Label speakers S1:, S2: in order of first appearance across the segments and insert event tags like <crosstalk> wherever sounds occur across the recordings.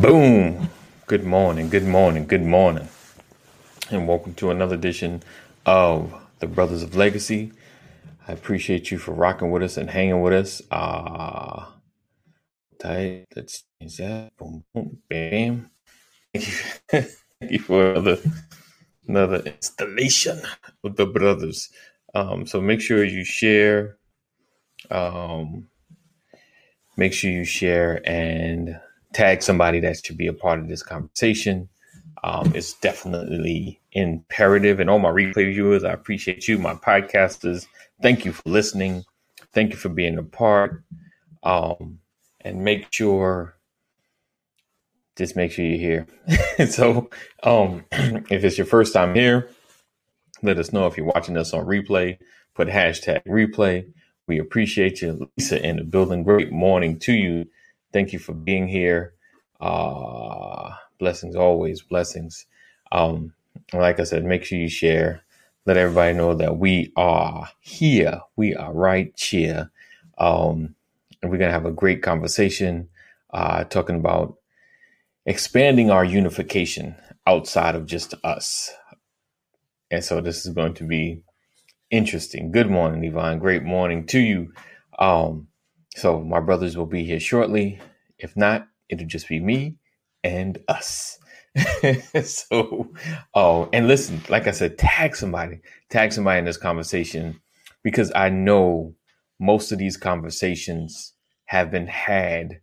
S1: Boom. Good morning, good morning, good morning. And welcome to another edition of the Brothers of Legacy. I appreciate you for rocking with us and hanging with us. Uh tight. Change that. Boom, boom, bam. Thank you, <laughs> Thank you for another another installation with the brothers. Um, so make sure you share. Um, make sure you share and tag somebody that should be a part of this conversation. Um, it's definitely imperative. And all my replay viewers, I appreciate you, my podcasters. Thank you for listening. Thank you for being a part. Um, and make sure, just make sure you're here. <laughs> so, um, <clears throat> if it's your first time here, let us know if you're watching us on replay. Put hashtag replay. We appreciate you, Lisa, in the building. Great morning to you. Thank you for being here. Uh, blessings always, blessings. Um, like I said, make sure you share. Let everybody know that we are here. We are right here. Um, and we're going to have a great conversation uh, talking about expanding our unification outside of just us. And so this is going to be interesting. Good morning, Yvonne. Great morning to you. Um, so my brothers will be here shortly. If not, it'll just be me and us. <laughs> so, oh, and listen, like I said, tag somebody, tag somebody in this conversation because I know most of these conversations have been had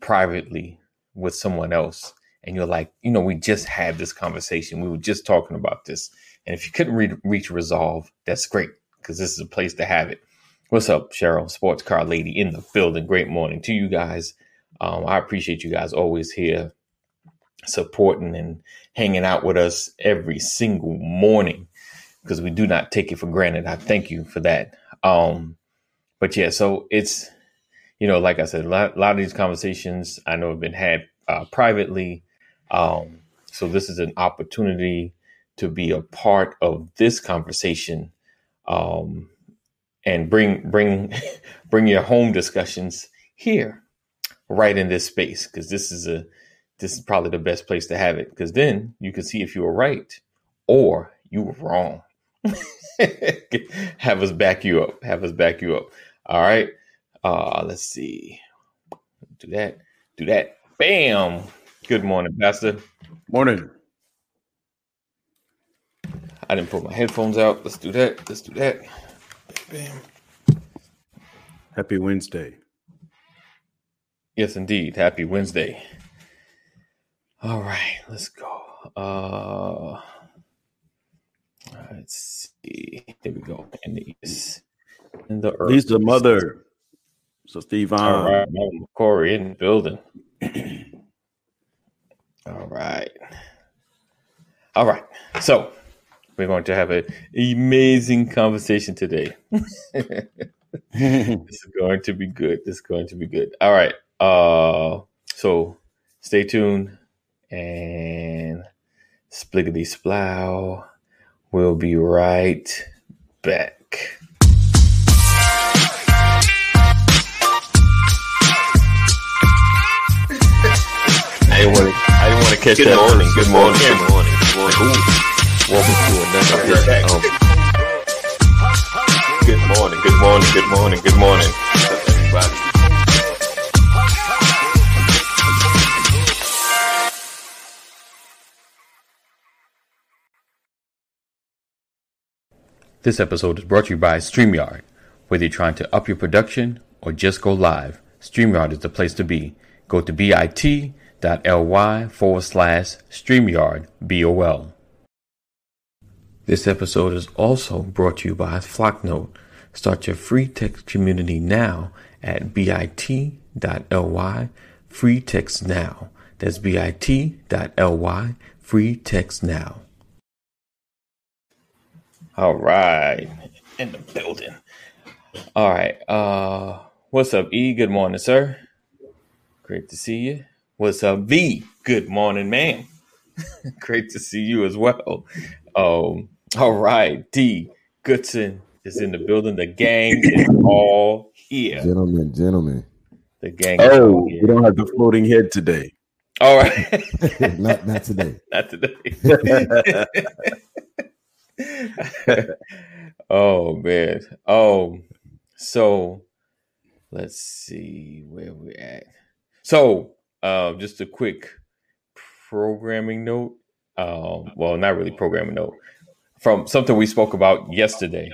S1: privately with someone else. And you're like, you know, we just had this conversation. We were just talking about this. And if you couldn't re- reach resolve, that's great because this is a place to have it. What's up, Cheryl, sports car lady in the building? Great morning to you guys. Um, I appreciate you guys always here supporting and hanging out with us every single morning because we do not take it for granted. I thank you for that. Um, but yeah, so it's, you know, like I said, a lot, a lot of these conversations I know have been had uh, privately. Um, so this is an opportunity to be a part of this conversation um, and bring bring <laughs> bring your home discussions here right in this space because this is a this is probably the best place to have it because then you can see if you were right or you were wrong. <laughs> have us back you up. Have us back you up. All right. Uh let's see. Do that. Do that. Bam. Good morning, Pastor.
S2: Morning.
S1: I didn't put my headphones out. Let's do that. Let's do that. Bam.
S2: Happy Wednesday.
S1: Yes, indeed. Happy Wednesday. All right, let's go. Uh, let's see. There we go. And these
S2: in the earth. He's the mother. So Steve
S1: All right, Corey in the building. All right. All right. So we're going to have an amazing conversation today. <laughs> this is going to be good. This is going to be good. All right. Uh, so stay tuned and spliggity splow. We'll be right back. I didn't want to. I didn't want to catch
S3: good
S1: that.
S3: Morning, good morning. Good morning. Good morning.
S1: Welcome to another. Um, good morning. Good morning. Good morning. Good morning, everybody. This episode is brought to you by StreamYard. Whether you're trying to up your production or just go live, StreamYard is the place to be. Go to bit.ly forward slash StreamYard BOL. This episode is also brought to you by Flocknote. Start your free text community now at bit.ly free text now. That's bit.ly free text now. All right. In the building. All right. Uh what's up, E? Good morning, sir. Great to see you. What's up, V? Good morning, man. <laughs> Great to see you as well. Um, all right, D Goodson is in the building. The gang is all here.
S4: Gentlemen, gentlemen.
S1: The gang
S2: Oh, we don't have the floating head today.
S1: All right. <laughs> <laughs>
S4: not not today. <laughs>
S1: Not today. oh man. Oh, so let's see where we're at. So, uh, just a quick programming note. Um, well, not really programming note from something we spoke about yesterday.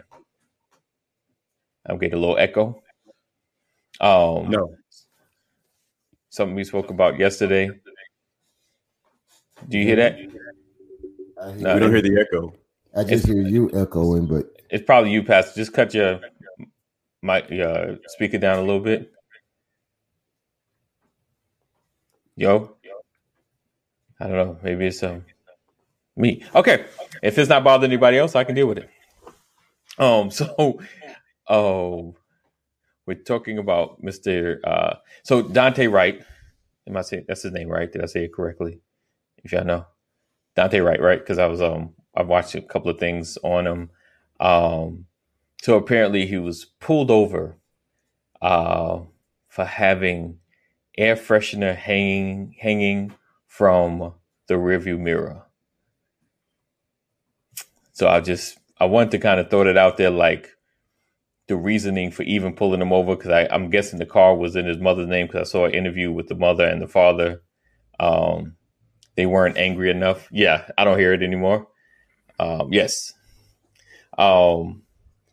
S1: I'm getting a little echo. Um,
S2: No.
S1: something we spoke about yesterday. Do you hear that?
S4: I, hear,
S1: No.
S2: we don't hear the echo.
S4: I just hear you echoing, but
S1: It's probably you, Pastor. Just cut your mic, uh, speaker down a little bit. Yo, I don't know. Maybe it's um me. Okay, if it's not bothering anybody else, I can deal with it. Um, <laughs> so, oh, we're talking about Mister. Uh, so Daunte Wright. Am I saying that's his name right? Did I say it correctly? If y'all know, Daunte Wright, right? Because I was um I've watched a couple of things on him. Um, so apparently he was pulled over uh, for having air freshener hanging hanging from the rearview mirror. So I just I wanted to kind of throw that out there, like the reasoning for even pulling him over, because I'm guessing the car was in his mother's name, because I saw an interview with the mother and the father. Um, they weren't angry enough. Yeah, I don't hear it anymore. Um, yes. Um,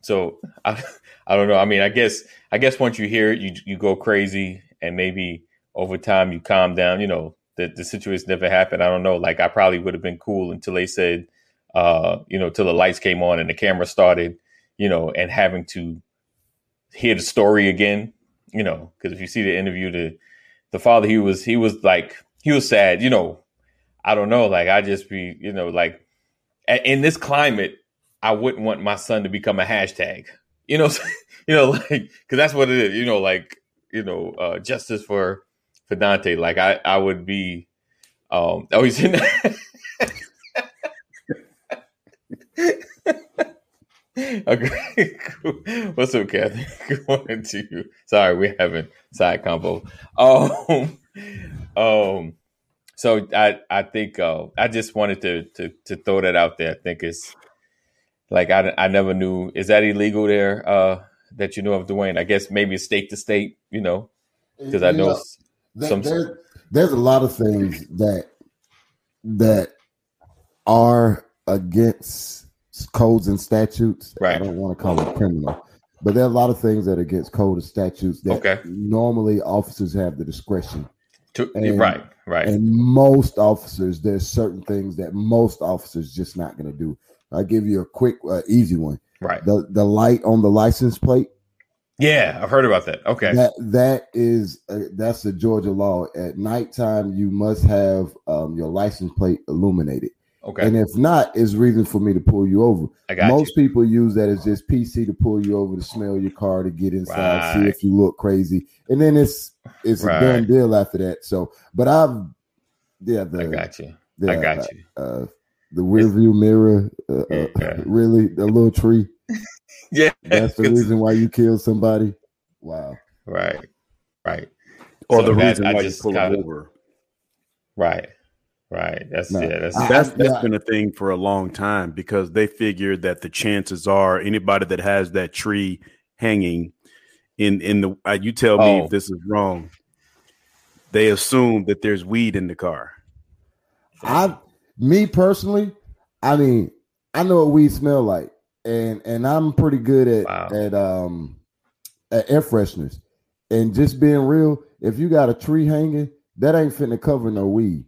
S1: so I, <laughs> I don't know. I mean, I guess, I guess once you hear it, you, you go crazy and maybe over time you calm down, you know, the, the situation never happened. I don't know. Like I probably would have been cool until they said, uh, you know, till the lights came on and the camera started, you know, and having to hear the story again, you know, because if you see the interview, the, the father, he was, he was like, he was sad, you know, I don't know. Like I just be, you know, like in this climate, I wouldn't want my son to become a hashtag. You know, <laughs> you know, like because that's what it is. You know, like you know, uh, justice for for Daunte. Like I, I would be. Um, oh, he's in. <laughs> <laughs> okay. What's up, Kathy? <laughs> Good morning to you. Sorry, we're having side combo. Um, <laughs> um, so I I think uh, I just wanted to, to to throw that out there. I think it's like I, I never knew is that illegal there uh, that you know of, Dwayne? I guess maybe state to state, you know, because I know
S4: there-
S1: some-
S4: there- there's a lot of things that that are against codes and statutes. I don't want to call it criminal, but there are a lot of things that are against code and statutes that
S1: Okay.
S4: normally officers have the discretion.
S1: to,
S4: and-
S1: right, right,
S4: And most officers, there's certain things that most officers just not going to do. I'll give you a quick, uh, easy one.
S1: right.
S4: The the light on the license plate
S1: Yeah, I've heard about that. Okay,
S4: that that is uh, that's the Georgia law. At nighttime, you must have um, your license plate illuminated,
S1: okay,
S4: and if not, it's reason for me to pull you over.
S1: I got
S4: Most people use that as just PC to pull you over to smell your car to get inside, see if you look crazy, and then it's it's
S1: Right.
S4: a done deal after that. So, but I've yeah,
S1: you. I got you.
S4: the,
S1: I got you.
S4: uh, the rear view mirror, uh, uh,
S1: Yeah. <laughs>
S4: really a little tree. <laughs>
S1: Yeah,
S4: That's the reason why you killed somebody. Wow.
S1: right, right,
S2: Or
S1: So
S2: the
S1: that-
S2: reason
S1: I
S2: why
S1: just
S2: you pull
S1: kinda-
S2: over.
S1: right, right. That's
S4: No.
S1: yeah. That's
S4: I-
S2: That's that's
S4: yeah.
S2: been a thing for a long time because they figured that the chances are anybody that has that tree hanging in in the uh, you tell me
S1: Oh.
S2: if this is wrong. They assume that there's weed in the car.
S4: I me personally, I mean, I know what weed smell like, and and I'm pretty good at
S1: Wow.
S4: at um at air fresheners. And just being real, if you got a tree hanging, that ain't finna cover no weed.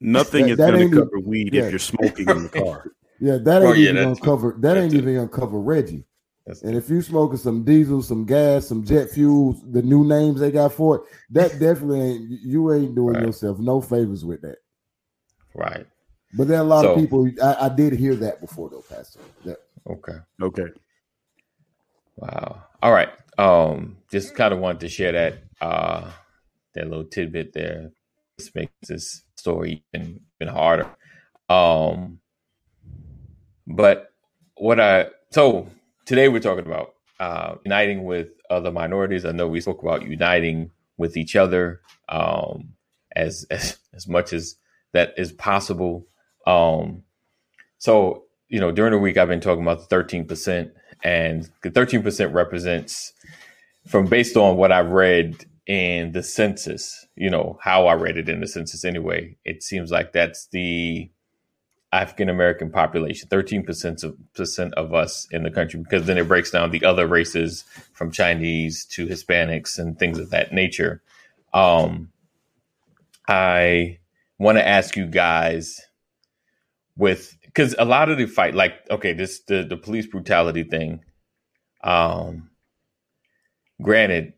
S2: Nothing
S4: That-
S2: is
S4: that
S2: going to cover weed
S4: yeah.
S2: if you're smoking in the car. <laughs>
S4: Yeah, that
S1: Oh,
S4: ain't
S1: yeah,
S4: even
S1: that
S4: gonna cover. That,
S1: That
S4: ain't
S1: too.
S4: even gonna cover Reggie.
S1: that's
S4: And if you're smoking some diesel, some gas, some jet fuel, the new names they got for it, that <laughs> definitely ain't you ain't doing
S1: Right.
S4: yourself no favors with that.
S1: right.
S4: But there are a lot
S1: So-
S4: of people. I, I did hear that before though, Pastor. That,
S1: Okay.
S2: Okay.
S1: Wow. All right. Um, just kind of wanted to share that uh that little tidbit there. This makes this story even, even harder. Um but what I so today we're talking about uh uniting with other minorities. I know we spoke about uniting with each other um as <laughs> as as much as that is possible. Um, so you know, during the week I've been talking about the thirteen percent, and the thirteen percent represents from based on what I've read in the census. You know how I read it in the census anyway. It seems like that's the African American population, 13% of, percent of us in the country, because then it breaks down the other races from Chinese to Hispanics and things of that nature. Um, I want to ask you guys with because a lot of the fight, like okay, this the the police brutality thing. Um, granted,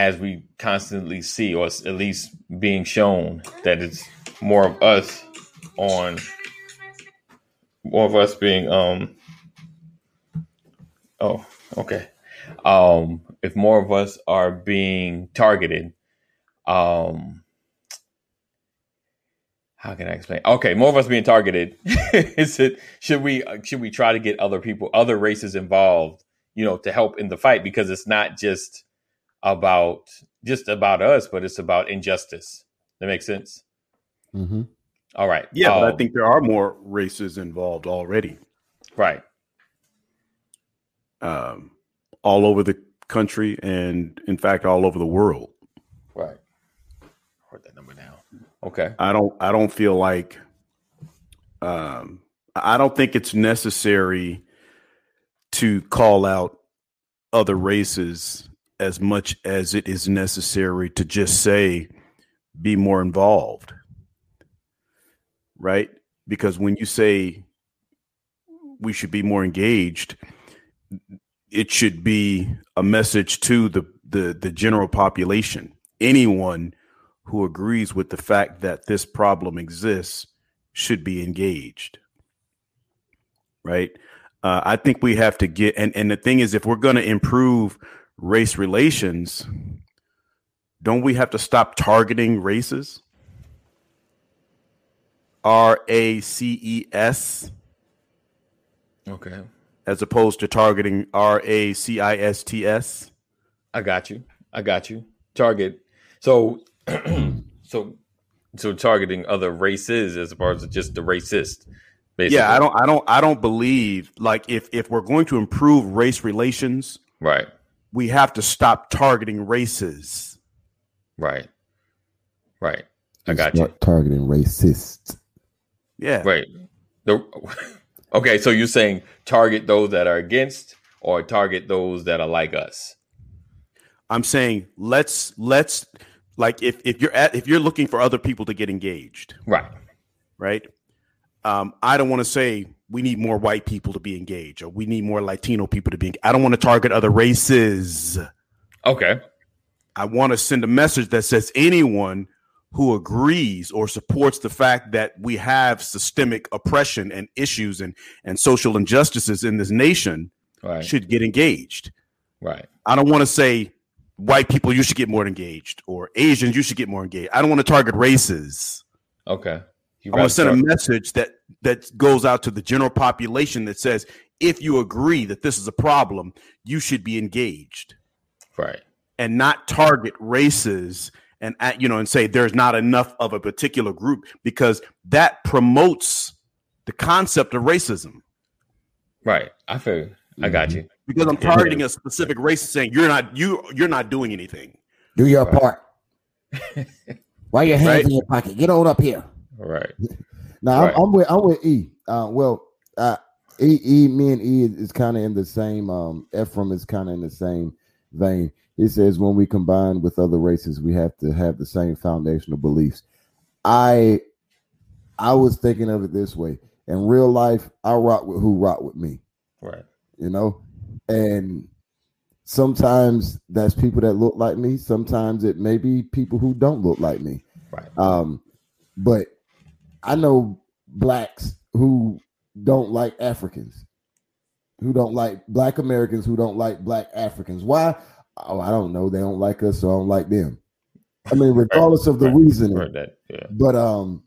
S1: as we constantly see, or at least being shown, that it's more of us on more of us being um oh okay um if more of us are being targeted um how can I explain? Okay, more of us being targeted. <laughs> Is it should we should we try to get other people, other races involved, you know, to help in the fight because it's not just about just about us, but it's about injustice. That makes sense.
S4: Mm-hmm.
S1: All right.
S2: Yeah, but I
S1: Um,
S2: think there are more races involved already,
S1: right.
S2: um, all over the country, and in fact, all over the world.
S1: Right. Write that number down. Okay.
S2: I don't. I don't feel like. Um, I don't think it's necessary to call out other races as much as it is necessary to just say, be more involved. Right? Because when you say we should be more engaged, it should be a message to the the, the general population. Anyone who agrees with the fact that this problem exists should be engaged. Right? Uh, I think we have to get, and, and the thing is, if we're going to improve race relations, don't we have to stop targeting races? R A C E S,
S1: Okay.
S2: as opposed to targeting R A C I S T S.
S1: I got you. I got you. Target. So, <clears throat> so, so targeting other races as opposed to just the racist. Basically.
S2: Yeah, I don't, I don't, I don't believe like if if we're going to improve race relations,
S1: Right.
S2: We have to stop targeting races.
S1: Right. Right. I got you.
S4: Start targeting racists.
S2: Yeah,
S1: Right. The, okay. So you're saying target those that are against or target those that are like us.
S2: I'm saying let's let's like if if you're at if you're looking for other people to get engaged,
S1: Right.
S2: right? Um, I don't want to say we need more white people to be engaged or we need more Latino people to be. Engaged. I don't want to target other races.
S1: Okay.
S2: I want to send a message that says anyone who agrees or supports the fact that we have systemic oppression and issues and and social injustices in this nation
S1: Right.
S2: should get engaged.
S1: Right.
S2: I don't want to say white people you should get more engaged or Asians you should get more engaged. I don't want to target races.
S1: Okay. You
S2: I want
S1: rather
S2: to send a message that that goes out to the general population that says if you agree that this is a problem, you should be engaged
S1: Right.
S2: and not target races and you know and say there's not enough of a particular group because that promotes the concept of racism.
S1: Right. I feel. I got mm-hmm. you.
S2: Because I'm <laughs> targeting a specific race, saying you're not you you're not doing anything.
S4: Do your
S1: Right.
S4: part. <laughs> Why your hands
S2: Right.
S4: in your pocket? Get on up here.
S1: Right. <laughs>
S4: Now
S1: Right.
S4: I'm, I'm with I'm with E. Uh, well, uh, E, E, me and E is, is kind of in the same. Um, Ephraim is kind of in the same vein. He says when we combine with other races, we have to have the same foundational beliefs. I, I was thinking of it this way. In real life, I rock with who rock with me.
S1: Right.
S4: You know, and sometimes that's people that look like me. Sometimes it may be people who don't look like me.
S1: Right.
S4: Um, but I know blacks who don't like Africans, who don't like black Americans, who don't like black Africans. Why? Oh, I don't know. They don't like us, so I don't like them. I mean, <laughs> regardless of the
S1: Right.
S4: reasoning.
S1: Heard that. Yeah.
S4: But um,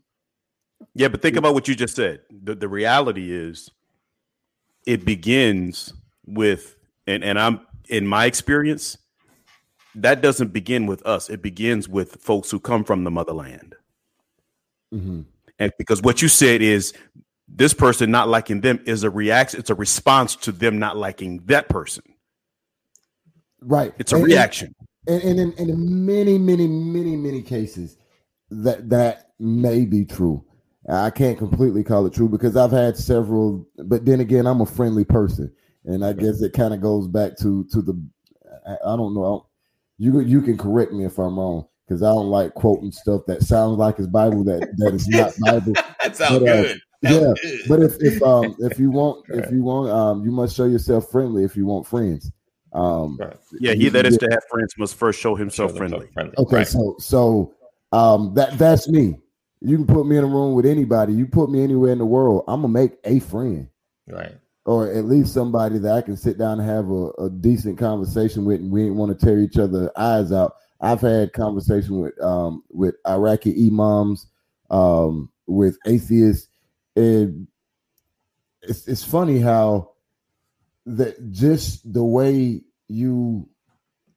S2: Yeah, but think about what you just said. The the reality is it begins with and and I'm in my experience that doesn't begin with us. It begins with folks who come from the motherland.
S4: hmm
S2: And because what you said is this person not liking them is a reaction, it's a response to them not liking that person.
S4: Right.
S2: It's a
S4: And-
S2: reaction.
S4: and, and in, and in many, many, many, many cases, that that may be true. I can't completely call it true because I've had several, but then again, I'm a friendly person, and I guess it kind of goes back to to the. I, I don't know. I don't- you you can correct me if I'm wrong because I don't like quoting stuff that sounds like it's Bible that that is not <laughs> Bible.
S1: that sounds
S4: But, uh,
S1: good.
S4: yeah, But if if um <laughs> if you want if you want um you must show yourself friendly if you want friends. Um,
S1: Right.
S2: Yeah, he that is to have friends must first show himself
S1: Show
S2: friendly.
S1: friendly.
S4: Okay,
S1: Right.
S4: so so um that that's me. You can put me in a room with anybody. You put me anywhere in the world, I'm gonna make a friend,
S1: right.
S4: or at least somebody that I can sit down and have a, a decent conversation with, and we ain't want to tear each other eyes out. I've had conversation with um with Iraqi imams, um with atheists, and it's it's funny how that just the way you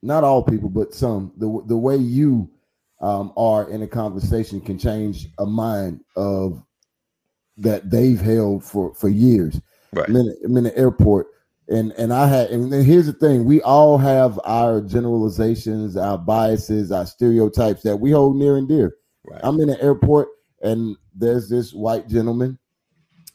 S4: not all people but some the the way you um, are in a conversation can change a mind of that they've held for for years.
S1: Right.
S4: I'm in, I'm in the airport, and and I had and then here's the thing: we all have our generalizations, our biases, our stereotypes that we hold near and dear.
S1: Right.
S4: I'm in the airport, and there's this white gentleman.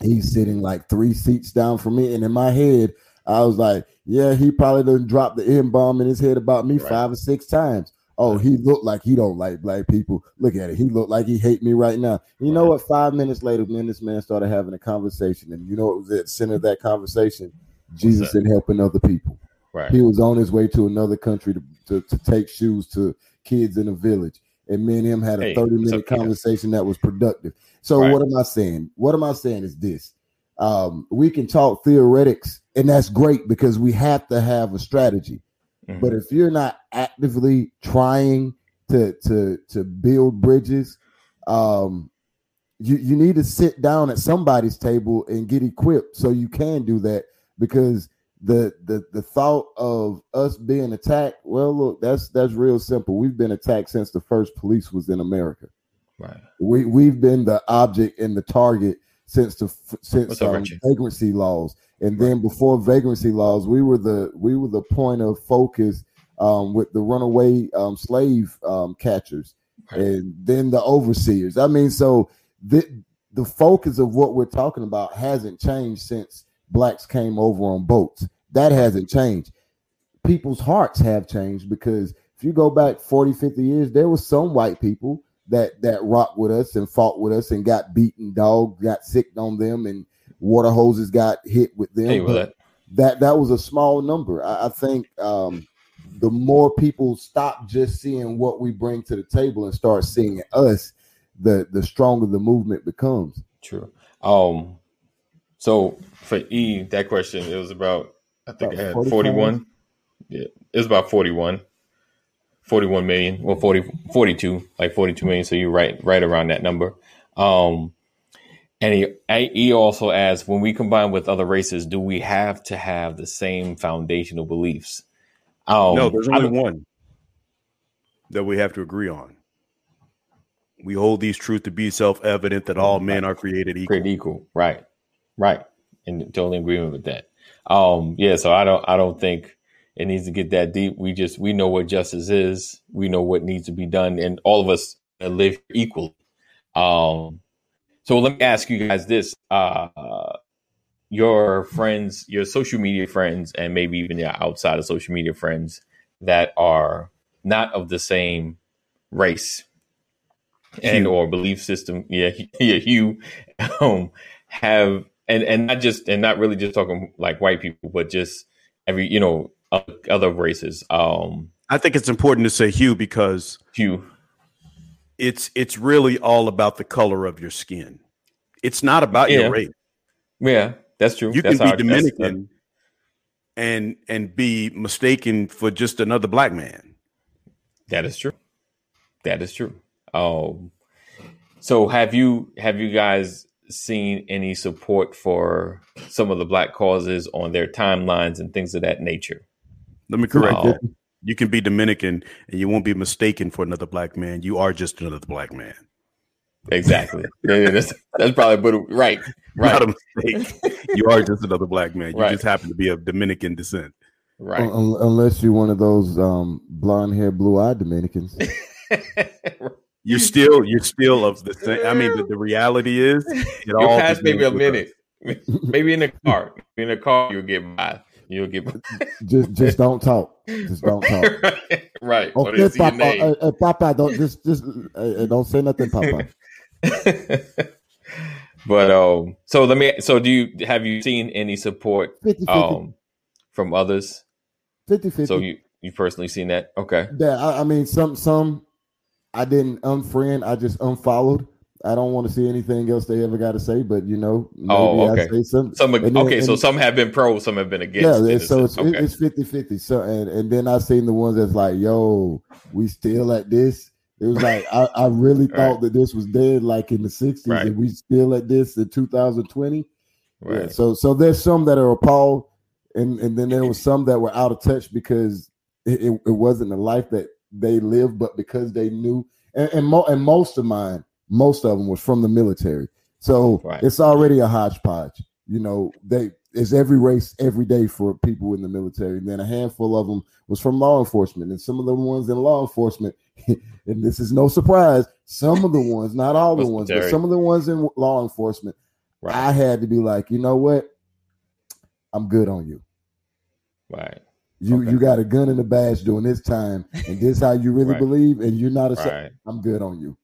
S4: He's sitting like three seats down from me, and in my head, I was like, "Yeah, he probably done dropped the n bomb in his head about me
S1: Right.
S4: five or six times." Oh, he looked like he don't like black people. Look at it. He looked like he hate me right now. You know what? Five minutes later, me and this man started having a conversation, and you know what was at the center of that conversation? Jesus and helping other people.
S1: right.
S4: He was on his way to another country to, to, to take shoes to kids in a village. And me and him had a
S1: Hey,
S4: 30 minute
S1: okay.
S4: conversation that was productive. So
S1: Right.
S4: what am I saying? What am I saying is this. Um, we can talk theoretics, and that's great because we have to have a strategy.
S1: Mhm.
S4: But if you're not actively trying to to to build bridges, um, you you need to sit down at somebody's table and get equipped so you can do that because the the the thought of us being attacked well look that's that's real simple. We've been attacked since the first police was in america.
S1: Right.
S4: we we've been the object and the target since the since um, vagrancy laws. And then before vagrancy laws we were the we were the point of focus um, with the runaway um, slave um, catchers
S1: Right.
S4: and then the overseers. I mean so the the focus of what we're talking about hasn't changed since blacks came over on boats that hasn't changed people's hearts have changed because if you go back 40 50 years there was some white people that that rocked with us and fought with us and got beaten dogs got sick on them and water hoses got hit with them
S1: Hey,
S4: but
S1: that.
S4: that that was a small number i, I think um the more people stop just seeing what we bring to the table and start seeing us the the stronger the movement becomes
S1: True. Um. So for E, that question it was about. I think
S4: About
S1: I had forty-one. Yeah, it was about 41. 41 million. Well, 40, 42, like forty-two million. So you're right, right around that number. Um. And he, he also asked, when we combine with other races, do we have to have the same foundational beliefs? Um,
S2: no, there's only
S1: don't-
S2: one that we have to agree on. We hold these truths to be self-evident that all men are created equal.
S1: created equal. Right. Right. And totally agreement with that. Um, yeah, so I don't I don't think it needs to get that deep. We just we know what justice is. We know what needs to be done, and all of us live equally. Um, so let me ask you guys this: uh, your friends, your social media friends, and maybe even your outside of social media friends that are not of the same race and or belief system. Yeah, <laughs> yeah, you um, have and and not just and not really just talking like white people, but just every you know other, races. Um,
S2: I think it's important to say hue because
S1: hue.
S2: it's it's really all about the color of your skin. It's not about
S1: Yeah.
S2: your race.
S1: yeah, that's true.
S2: You
S1: that's
S2: can be
S1: that's-
S2: Dominican and and be mistaken for just another black man.
S1: That is true. That is true. Um, so have you have you guys seen any support for some of the black causes on their timelines and things of that nature?
S2: Let me correct you. You can be Dominican and you won't be mistaken for another black man. You are just another black man.
S1: exactly. <laughs> Yeah, yeah, that's, that's probably but right, right,
S2: Not a mistake. you are just another black man. You
S1: Right.
S2: just happen to be of Dominican descent.
S1: right.
S4: Un- un- unless you're one of those um, blonde hair, blue eyed Dominicans. <laughs>
S2: You're <laughs> still you're still of the same. I mean, the, the reality is <laughs> it
S1: You'll
S2: all
S1: pass maybe a minute. Maybe in the car. In the car, you'll get by. You'll get by. <laughs>
S4: just just don't talk. Just don't talk.
S1: right. Or they
S4: Okay,
S1: your
S4: Papa.
S1: name.
S4: Hey, hey, Papa, don't just just uh, uh, don't say nothing, Papa.
S1: but um, so let me. So do you have you seen any support
S4: 50 50.
S1: um from others?
S4: 50 50.
S1: So you you personally seen that? Okay.
S4: Yeah, I, I mean, some some I didn't unfriend. I just unfollowed. I don't want to see anything else they ever got to say, but you know, oh, maybe
S1: Oh, okay.
S4: I say something.
S1: Some
S4: And then-
S1: okay. so some have been pro, some have been against.
S4: Yeah, it's- so it's,
S1: okay.
S4: it's 50 50. So, and, and then I seen the ones that's like, yo, we still at this. It was like, I, I really <laughs>
S1: Right.
S4: thought that this was dead like in the 60s,
S1: Right.
S4: and we still at this in 2020. Yeah,
S1: right.
S4: so so there's some that are appalled, and and then there <laughs> was some that were out of touch because it, it, it wasn't the life that they lived, but because they knew. And and, mo- and most of mine, most of them was from the military, so
S1: Right.
S4: it's already a hodgepodge. You know, they it's every race every day for people in the military. And then a handful of them was from law enforcement, and some of the ones in law enforcement. <laughs> and this is no surprise. Some of the ones, not all the ones, but some of the ones in law enforcement
S1: Right.
S4: I had to be like, you know what? I'm good on you.
S1: right.
S4: You
S1: Okay.
S4: you got a gun in the badge during this time, and this how you really
S1: Right.
S4: believe, and you're not a.
S1: Right.
S4: I'm good on you.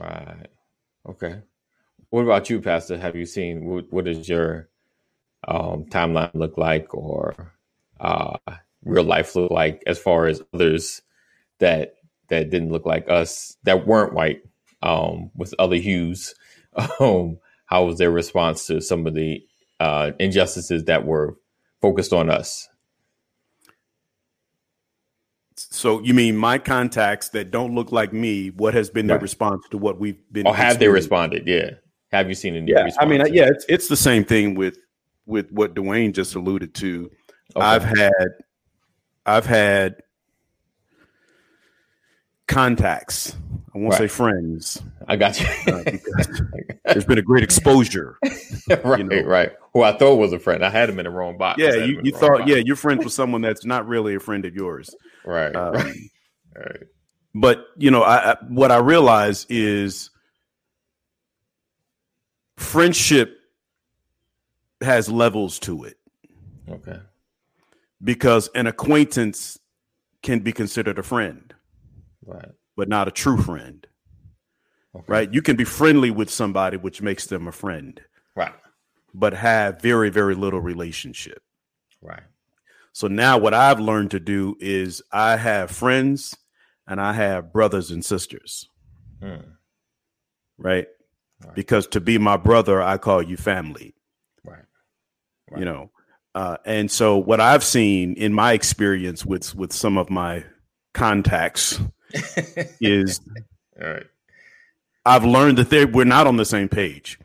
S1: Right. Okay. What about you, Pastor? Have you seen what, what does your um, timeline look like, or uh, real life look like, as far as others that that didn't look like us, that weren't white, um, with other hues? <laughs> Um, how was their response to some of the uh, injustices that were focused on us?
S2: So you mean my contacts that don't look like me? What has been their
S1: Right.
S2: response to what we've been?
S1: Or have they responded? Yeah. Have you seen any?
S2: Yeah, I mean, yeah, it's it's the same thing with with what Dwayne just alluded to.
S1: Okay.
S2: I've had I've had contacts. I won't say friends
S1: I got you.
S2: uh, <laughs> there's been a great exposure. <laughs>
S1: right,
S2: you know.
S1: right. Who I thought was a friend. I had him in the wrong box.
S2: Yeah, you, you thought
S1: box.
S2: yeah, you're friends with <laughs> someone that's not really a friend of yours.
S1: right,
S2: Um,
S1: right, right.
S2: but you know, I, I what I realize is friendship has levels to it
S1: Okay,
S2: because an acquaintance can be considered a friend,
S1: right,
S2: but not a true friend.
S1: okay.
S2: Right? You can be friendly with somebody, which makes them a friend,
S1: right,
S2: but have very, very little relationship.
S1: right,
S2: So now what I've learned to do is I have friends and I have brothers and sisters,
S1: Hmm.
S2: right?
S1: Right.
S2: Because to be my brother, I call you family,
S1: right,
S2: you know. Uh, and so what I've seen in my experience with with some of my contacts is <laughs>
S1: All right.
S2: I've learned that they we're not on the same page.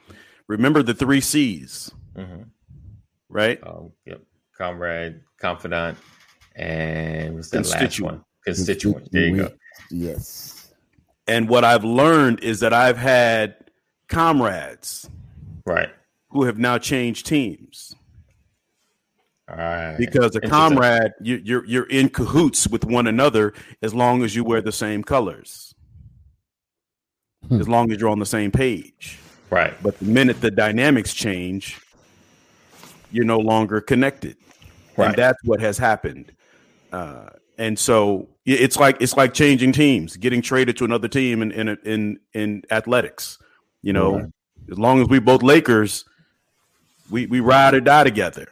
S2: Remember the three C's,
S1: Mm-hmm.
S2: right?
S1: Um, yep. Comrade, confidant, and what's that last
S2: Constituent.
S1: one? Constituent. There you go.
S4: Yes.
S2: And what I've learned is that I've had comrades
S1: Right.
S2: who have now changed teams
S1: All right.
S2: because a comrade you, you're you're in cahoots with one another as long as you wear the same colors,
S4: Hmm.
S2: as long as you're on the same page.
S1: Right.
S2: But the minute the dynamics change, you're no longer connected,
S1: Right.
S2: and that's what has happened. Uh, and so it's like it's like changing teams, getting traded to another team in in in, in athletics. You know,
S1: Right.
S2: as long as we both Lakers, we we ride or die together.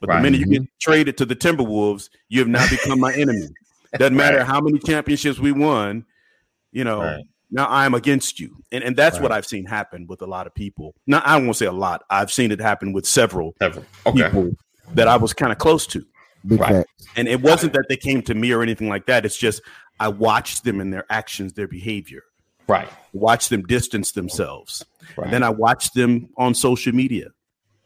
S2: But
S1: Right.
S2: the minute you get mm-hmm. traded to the Timberwolves, you have now become my enemy. Doesn't <laughs> matter
S1: Right.
S2: how many championships we won, you know.
S1: Right.
S2: Now I'm against you, and and that's what I've seen happen with a lot of people. Now I won't say a lot. I've seen it happen with several
S1: Several. Okay.
S2: people that I was kind of close to,
S4: Big
S1: Right.
S4: facts.
S2: and it wasn't that they came to me or anything like that. It's just I watched them in their actions, their behavior,
S1: Right.
S2: watched them distance themselves.
S1: Right.
S2: Then I watched them on social media,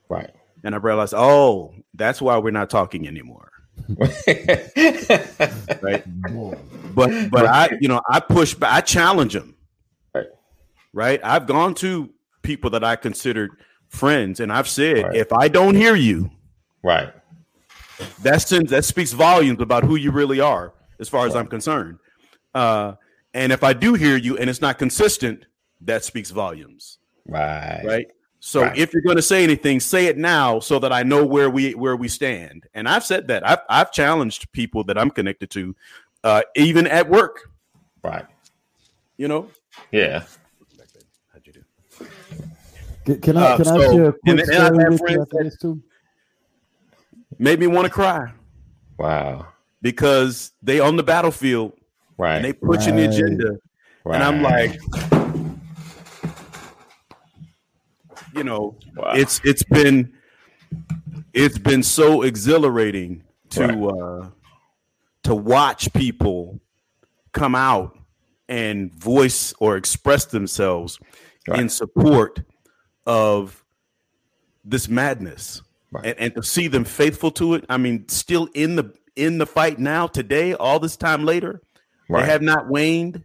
S1: right.
S2: and I realized, oh, that's why we're not talking anymore. <laughs> Right. But but I you know I push back, I challenge them.
S1: Right.
S2: right? I've gone to people that I considered friends, and I've said,
S1: Right.
S2: if I don't hear you,
S1: Right.
S2: that sends that speaks volumes about who you really are, as far as
S1: Right.
S2: I'm concerned. Uh, and if I do hear you and it's not consistent, that speaks volumes,
S1: Right.
S2: right? So
S1: Right.
S2: if you're going to say anything, say it now so that I know where we where we stand. And I've said that I've I've challenged people that I'm connected to, uh, even at work.
S1: Right.
S2: You know,
S1: Yeah.
S2: How'd you do?
S4: Can, can I
S2: Uh,
S4: can I
S2: so-
S4: share a quick
S2: and then- and I've
S4: story
S2: had
S4: with you
S2: friends that-
S4: too?
S2: made me want to cry
S1: Wow.
S2: because they on the battlefield
S1: Right.
S2: and they pushing the agenda,
S1: right.
S2: and I'm like, you know,
S1: Wow.
S2: it's it's been it's been so exhilarating to uh to watch people come out and voice or express themselves in support of this madness
S1: Right.
S2: and, and to see them faithful to it i mean still in the in the fight now today all this time later
S1: right.
S2: they have not waned.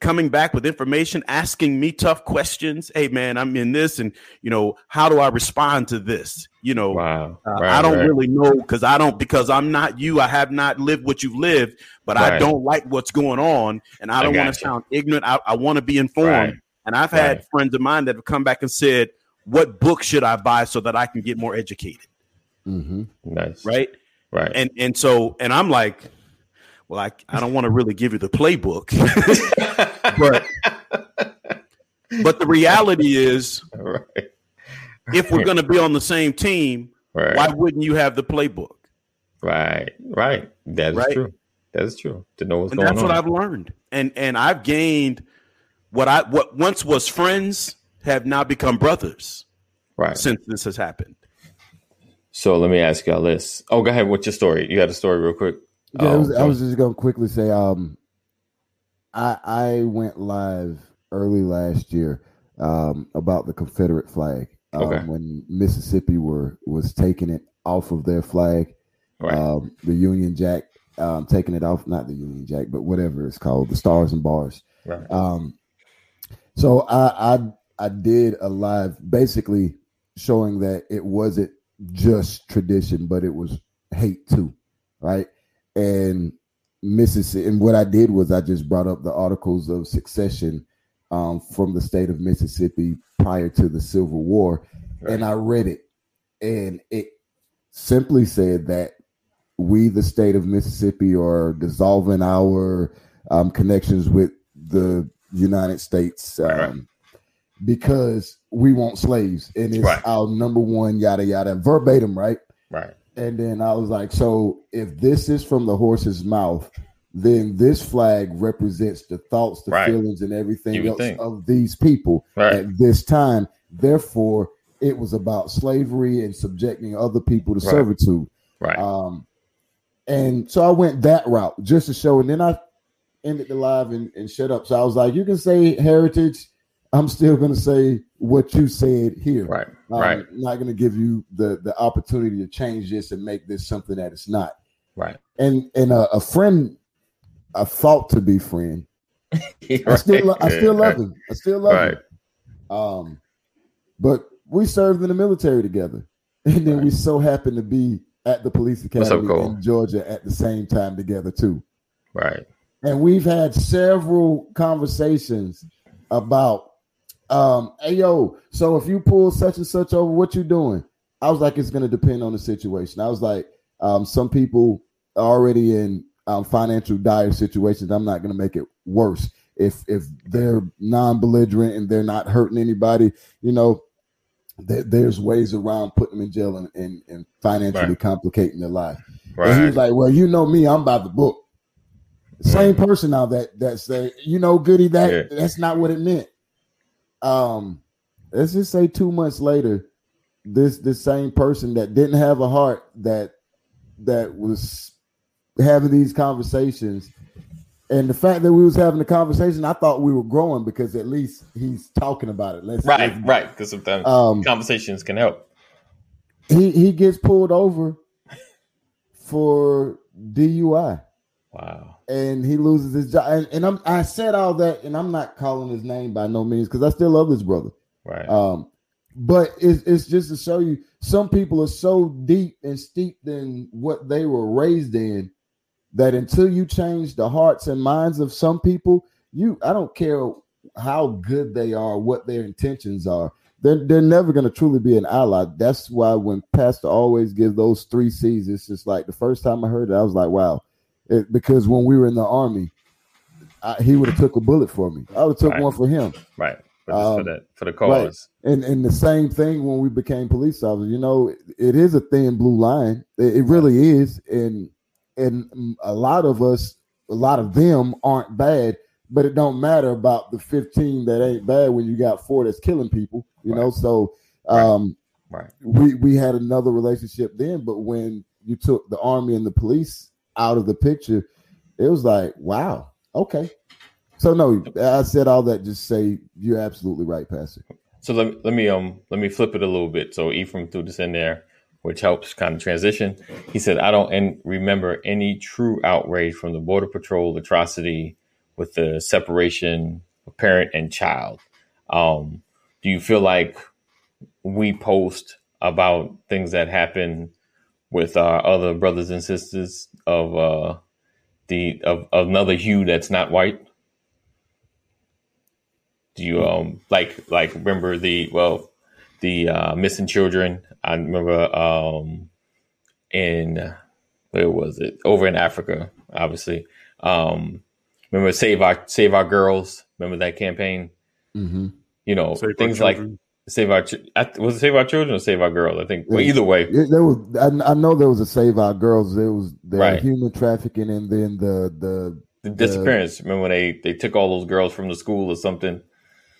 S2: Coming back with information, asking me tough questions. Hey, man, I'm in this, and you know, how do I respond to this? You know,
S1: wow.
S2: uh,
S1: right,
S2: I don't
S1: right.
S2: really know because I don't because I'm not you. I have not lived what you've lived, but I don't like what's going on, and I don't want to sound ignorant. I, I want to be informed.
S1: Right.
S2: And I've had
S1: Right.
S2: friends of mine that have come back and said, "What book should I buy so that I can get more educated?"
S4: Mm-hmm.
S1: Nice.
S2: Right?
S1: Right.
S2: and and so and I'm like, well, I I don't want to really give you the playbook, but but the reality is,
S1: right.
S2: if we're going to be on the same team,
S1: Right.
S2: why wouldn't you have the playbook?
S1: Right. Right. That is
S2: Right.
S1: true. That is true. To know what's
S2: And
S1: going
S2: that's
S1: on.
S2: what I've learned, and and I've gained what I what once was friends have now become brothers
S1: right.
S2: since this has happened.
S1: So let me ask y'all this. Oh, go ahead. What's your story? You got a story real quick?
S4: Yeah,
S1: Oh,
S4: was, I was just gonna quickly say, um, I I went live early last year um, about the Confederate flag um,
S1: Okay.
S4: when Mississippi were was taking it off of their flag,
S1: right.
S4: um, the Union Jack, um, taking it off, not the Union Jack, but whatever it's called, the Stars and Bars.
S1: right.
S4: Um, so I, I I did a live basically showing that it wasn't just tradition, but it was hate too, right? And Mississippi, and what I did was I just brought up the articles of succession um, from the state of Mississippi prior to the Civil War, and I read it, and it simply said that we, the state of Mississippi, are dissolving our um, connections with the United States um,
S1: Right, right.
S4: because we want slaves, and it's
S1: Right.
S4: our number one yada yada verbatim, right?
S1: right.
S4: And then I was like, so if this is from the horse's mouth, then this flag represents the thoughts, the
S1: Right.
S4: feelings, and everything else
S1: think.
S4: of these people
S1: Right.
S4: at this time. Therefore, it was about slavery and subjecting other people to
S1: Right.
S4: servitude.
S1: Right.
S4: Um, and so I went that route just to show, and then I ended the live and, and shut up. So I was like, you can say heritage. I'm still going to say what you said here.
S1: right.
S4: I'm
S1: right.
S4: not going to give you the the opportunity to change this and make this something that it's not.
S1: Right.
S4: And and a, a friend, a thought to be friend, <laughs> I still I still love
S1: right.
S4: him. I still love
S1: Right.
S4: him. Um, but we served in the military together, <laughs> and then we so happened to be at the police
S1: What's up,
S4: academy in Georgia at the same time together too.
S1: Right.
S4: And we've had several conversations about, um, hey yo, so if you pull such and such over, what you doing? I was like, it's gonna depend on the situation. I was like, um, some people are already in um, financial dire situations. I'm not gonna make it worse. If if they're non-belligerent and they're not hurting anybody, you know, there, there's ways around putting them in jail and, and, and financially
S1: Right.
S4: complicating their life.
S1: Right.
S4: And he was like, "Well, you know me, I'm by the book." Same person now that that say, "You know, Goody, that
S1: Yeah.
S4: that's not what it meant." Um, let's just say two months later, this this same person that didn't have a heart that that was having these conversations, and the fact that we was having the conversation, I thought we were growing because at least he's talking about it. Let's
S1: right.
S4: let's-
S1: Right. Because sometimes
S4: Um,
S1: conversations can help.
S4: he he gets pulled over for DUI.
S1: Wow.
S4: and he loses his job. And, and I'm I said all that, and I'm not calling his name by no means because I still love this brother.
S1: Right.
S4: Um, but it's, it's just to show you some people are so deep and steeped in what they were raised in that until you change the hearts and minds of some people, you I don't care how good they are, what their intentions are. They're, they're never going to truly be an ally. That's why when Pastor always gives those three C's, it's just like the first time I heard it, I was like, wow. It, because when we were in the army, I, he would have took a bullet for me. I would have took
S1: Right.
S4: one for him.
S1: right. For
S4: um,
S1: that for the cause.
S4: And and the same thing when we became police officers. You know, it is a thin blue line. It, it really is. And and a lot of us, a lot of them aren't bad, but it don't matter about the 15 that ain't bad when you got four that's killing people. You know,
S1: Right.
S4: so
S1: Right.
S4: um
S1: Right.
S4: we we had another relationship then, but when you took the army and the police out of the picture, it was like, wow, okay. So no, I said all that just say you're absolutely right, Pastor.
S1: So let, let me um let me flip it a little bit. So Ephraim threw this in there, which helps kind of transition. He said, "I don't remember any true outrage from the border patrol atrocity with the separation of parent and child. Um, do you feel like we post about things that happen with our other brothers and sisters of uh the of, of another hue that's not white?" Do you um like like remember the well the uh missing children? I remember um in where was it? Over in Africa, obviously. Um remember Save Our Save Our Girls? Remember that campaign?
S4: Mm-hmm.
S1: You know,
S2: Save
S1: things like
S2: children.
S1: Save Our Ch- was it Save Our Children or Save Our Girls? I think well,
S4: Yeah.
S1: either way.
S4: there was, I, I know there was a Save Our Girls. There was the
S1: Right.
S4: human trafficking, and then the the
S1: The disappearance. Remember when they they took all those girls from the school or something?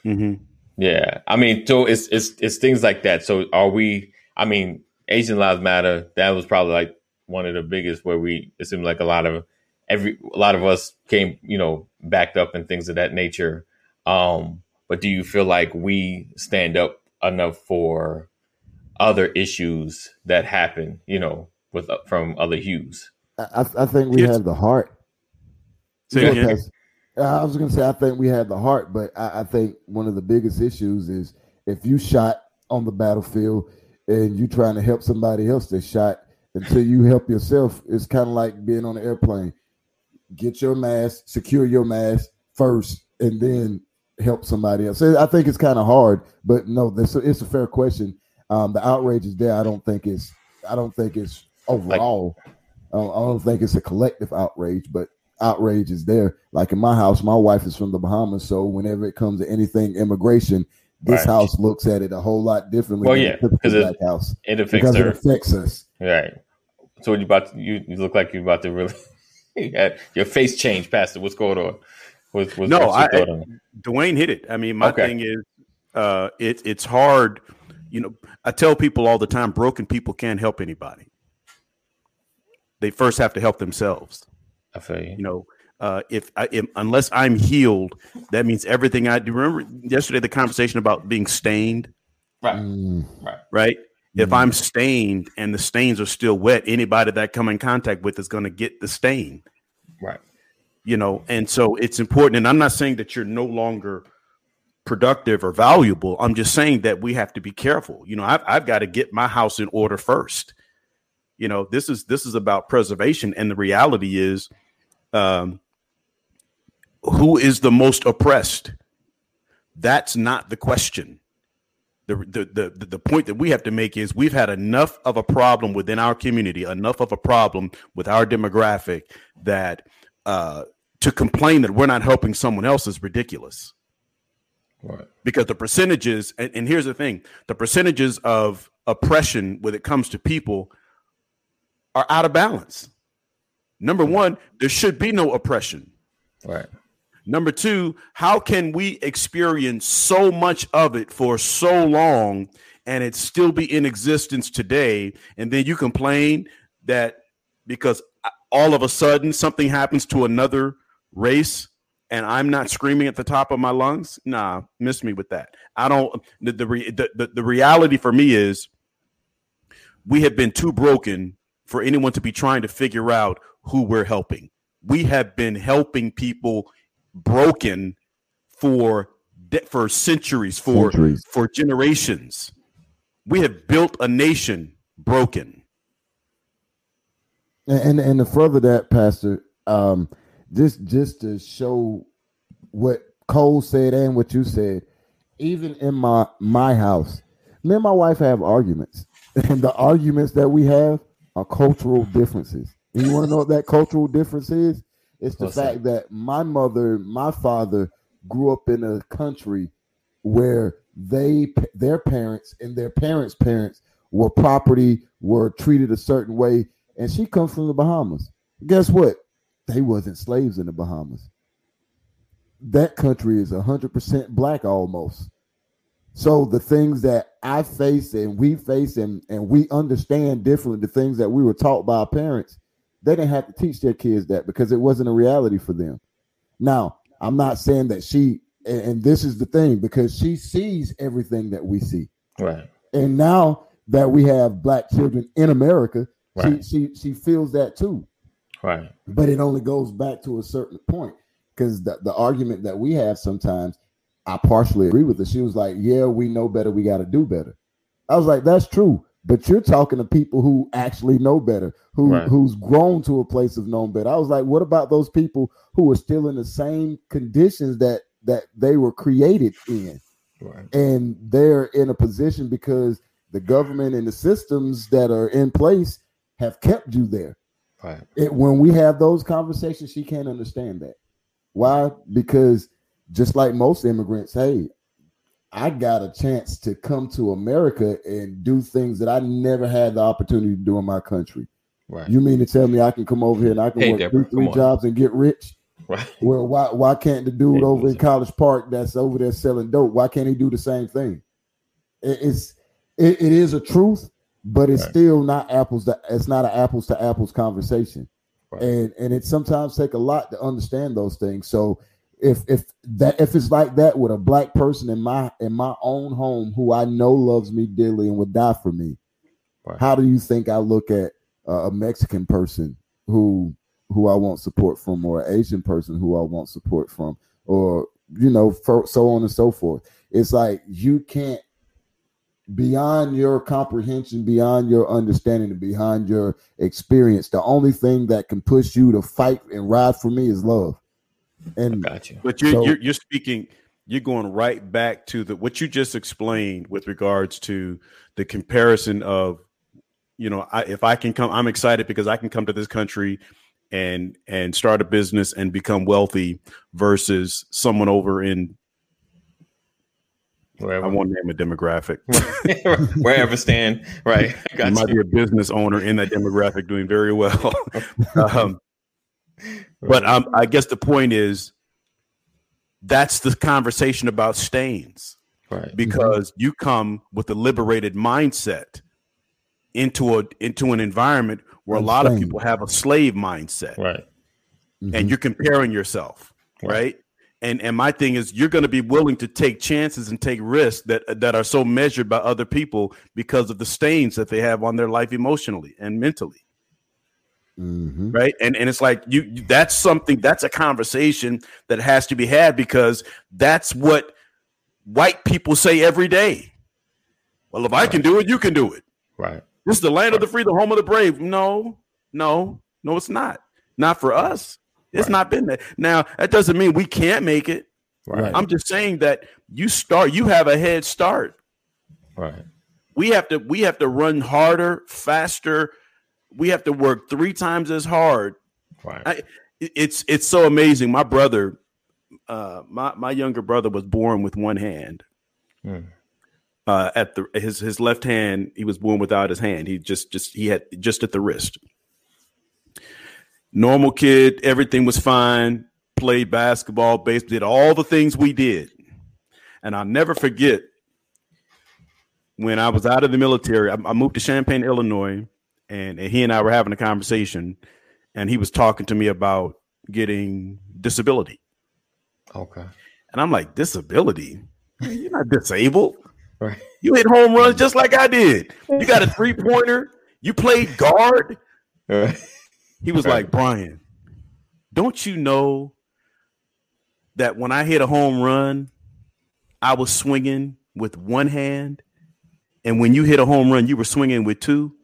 S2: Mhm.
S1: Yeah, I mean, so it's it's it's things like that. So are we? I mean, Asian Lives Matter. That was probably like one of the biggest where we. It seemed like a lot of every a lot of us came, you know, backed up and things of that nature. Um, but do you feel like we stand up enough for other issues that happen? You know, with from other hues.
S4: I, I think we
S2: Yes.
S4: have the heart.
S2: Say
S4: Yeah,
S2: again.
S4: Pastor. Uh, I was going to say I think we have the heart, but I, I think one of the biggest issues is if you shot on the battlefield and you trying to help somebody else that shot until you help yourself, it's kind of like being on an airplane. Get your mask, secure your mask first, and then help somebody else. I think it's kind of hard, but no, this it's a fair question. Um, the outrage is there. I don't think it's. I don't think it's overall. I don't, I don't think it's a collective outrage, but outrage is there. Like in my house, my wife is from the Bahamas, so whenever it comes to anything immigration, this
S1: Right.
S4: house looks at it a whole lot differently
S1: Well,
S4: than
S1: yeah,
S4: a typical
S1: 'cause it-
S4: house
S1: It affects
S4: because it affects us.
S1: right? So you about to, you, you look like you're about to really <laughs> your face changed, Pastor. What's going on? What's, what's,
S2: No,
S1: what's your
S2: I-
S1: thought on it?
S2: Dwayne hit it. I mean, my
S1: Okay.
S2: thing is, uh, it, it's hard. You know, I tell people all the time, broken people can't help anybody. They first have to help themselves.
S1: I feel you.
S2: You know, uh, if I if, unless I'm healed, that means everything I do. Remember yesterday the conversation about being stained,
S1: Right.
S4: Mm,
S2: right? If
S4: Mhm.
S2: I'm stained and the stains are still wet, anybody that I come in contact with is going to get the stain.
S1: Right.
S2: You know and so it's important and i'm not saying that you're no longer productive or valuable. I'm just saying that we have to be careful. You know i've, I've got to get my house in order first. You know this is this is about preservation and the reality is um who is the most oppressed? That's not the question. The, the, the, the point that we have to make is we've had enough of a problem within our community, enough of a problem with our demographic that uh, to complain that we're not helping someone else is ridiculous
S1: Right.
S2: because the percentages and, and here's the thing the percentages of oppression when it comes to people are out of balance number mm-hmm. one there should be no oppression
S1: Right.
S2: number two how can we experience so much of it for so long and it still be in existence today and then you complain that because uh, all of a sudden something happens to another race and I'm not screaming at the top of my lungs, nah, miss me with that. I don't. The the, the the reality for me is we have been too broken for anyone to be trying to figure out who we're helping. we have been helping people broken for de- for centuries, for
S4: Centuries.
S2: for generations. We have built a nation broken.
S4: And and, and to further that, Pastor, um, just just to show what Cole said and what you said, even in my my house, me and my wife have arguments, <laughs> and the arguments that we have are cultural differences. And you want to know what that cultural difference is? It's the
S1: What's
S4: fact that my mother, my father grew up in a country where they their parents and their parents' parents were property, were treated a certain way, and she comes from the Bahamas. Guess what? They wasn't slaves in the Bahamas. That country is hundred percent black almost. So the things that I face and we face and, and we understand differently, the things that we were taught by our parents, they didn't have to teach their kids that because it wasn't a reality for them. Now, I'm not saying that she and, and this is the thing because she sees everything that we see.
S1: Right.
S4: And now that we have black children in America,
S1: Right.
S4: she, she she feels that too.
S1: Right.
S4: But it only goes back to a certain point because the, the argument that we have sometimes, I partially agree with her. She was like, Yeah, we know better, we got to do better. I was like, That's true. But you're talking to people who actually know better, who
S1: Right.
S4: who's grown to a place of known better. I was like, what about those people who are still in the same conditions that that they were created in?
S1: Right.
S4: and they're in a position because the government and the systems that are in place have kept you there.
S1: Right.
S4: It, when we have those conversations, she can't understand that. Why? Because just like most immigrants, hey, I got a chance to come to America and do things that I never had the opportunity to do in my country.
S1: Right.
S4: You mean to tell me I can come over here and I can
S1: Hey,
S4: work
S1: Deborah,
S4: two, three jobs and get rich?
S1: Right.
S4: Well, why why can't the dude
S1: Hey,
S4: over in. College Park that's over there selling dope? Why can't he do the same thing? It- it's it, it is a truth, but it's
S1: Right.
S4: still not apples to it's not an apples to apples conversation.
S1: Right.
S4: And and it sometimes take a lot to understand those things. So if if that if it's like that with a black person in my in my own home who I know loves me dearly and would die for me,
S1: Right.
S4: how do you think I look at uh, a Mexican person who who I want support from, or an Asian person who I want support from, or you know, for, so on and so forth? It's like you can't beyond your comprehension, beyond your understanding, and beyond your experience. The only thing that can push you to fight and ride for me is love. And
S1: Got you.
S2: But you're,
S4: So-
S2: you're you're speaking. You're going right back to the what you just explained with regards to the comparison of, you know, I, if I can come, I'm excited because I can come to this country and and start a business and become wealthy versus someone over in I
S1: Wherever,
S2: won't name a demographic. <laughs>
S1: wherever stand. Right. <laughs>
S2: You might
S1: you.
S2: be a business owner in that demographic doing very well. <laughs> um, but um, I guess the point is that's the conversation about stains
S1: Right.
S2: because you come with a liberated mindset into a into an environment where a lot of people have a slave mindset
S1: Right.
S2: and you're comparing yourself
S1: Right.
S2: right and and my thing is you're going to be willing to take chances and take risks that that are so measured by other people because of the stains that they have on their life emotionally and mentally.
S4: Mhm.
S2: right? And and it's like you, you that's something that's a conversation that has to be had because that's what white people say every day. Well if i can do it you can do it.
S1: Right.
S2: this is the land of the free the home of the brave. No no no it's not. Not for us it's
S1: Right.
S2: not been that now that doesn't mean we can't make it
S1: Right.
S2: i'm just saying that you start you have a head start
S1: Right.
S2: we have to we have to run harder faster we have to work three times as hard
S1: Right.
S2: I, it's it's so amazing. My brother, uh, my my younger brother was born with one hand.
S1: Hmm.
S2: Uh, at the his his left hand, he was born without his hand. He just just he had just at the wrist. Normal kid, everything was fine. Played basketball, base, did all the things we did, and I'll never forget when I was out of the military. I, I moved to Champaign, Illinois, and, and he and I were having a conversation and he was talking to me about getting disability.
S1: Okay.
S2: And I'm like, disability? You're not disabled.
S1: Right.
S2: You hit home runs just like I did. You got a three pointer. You played guard.
S1: Right.
S2: He was
S1: Right.
S2: like, Brian, don't you know that when I hit a home run, I was swinging with one hand, and when you hit a home run, you were swinging with two.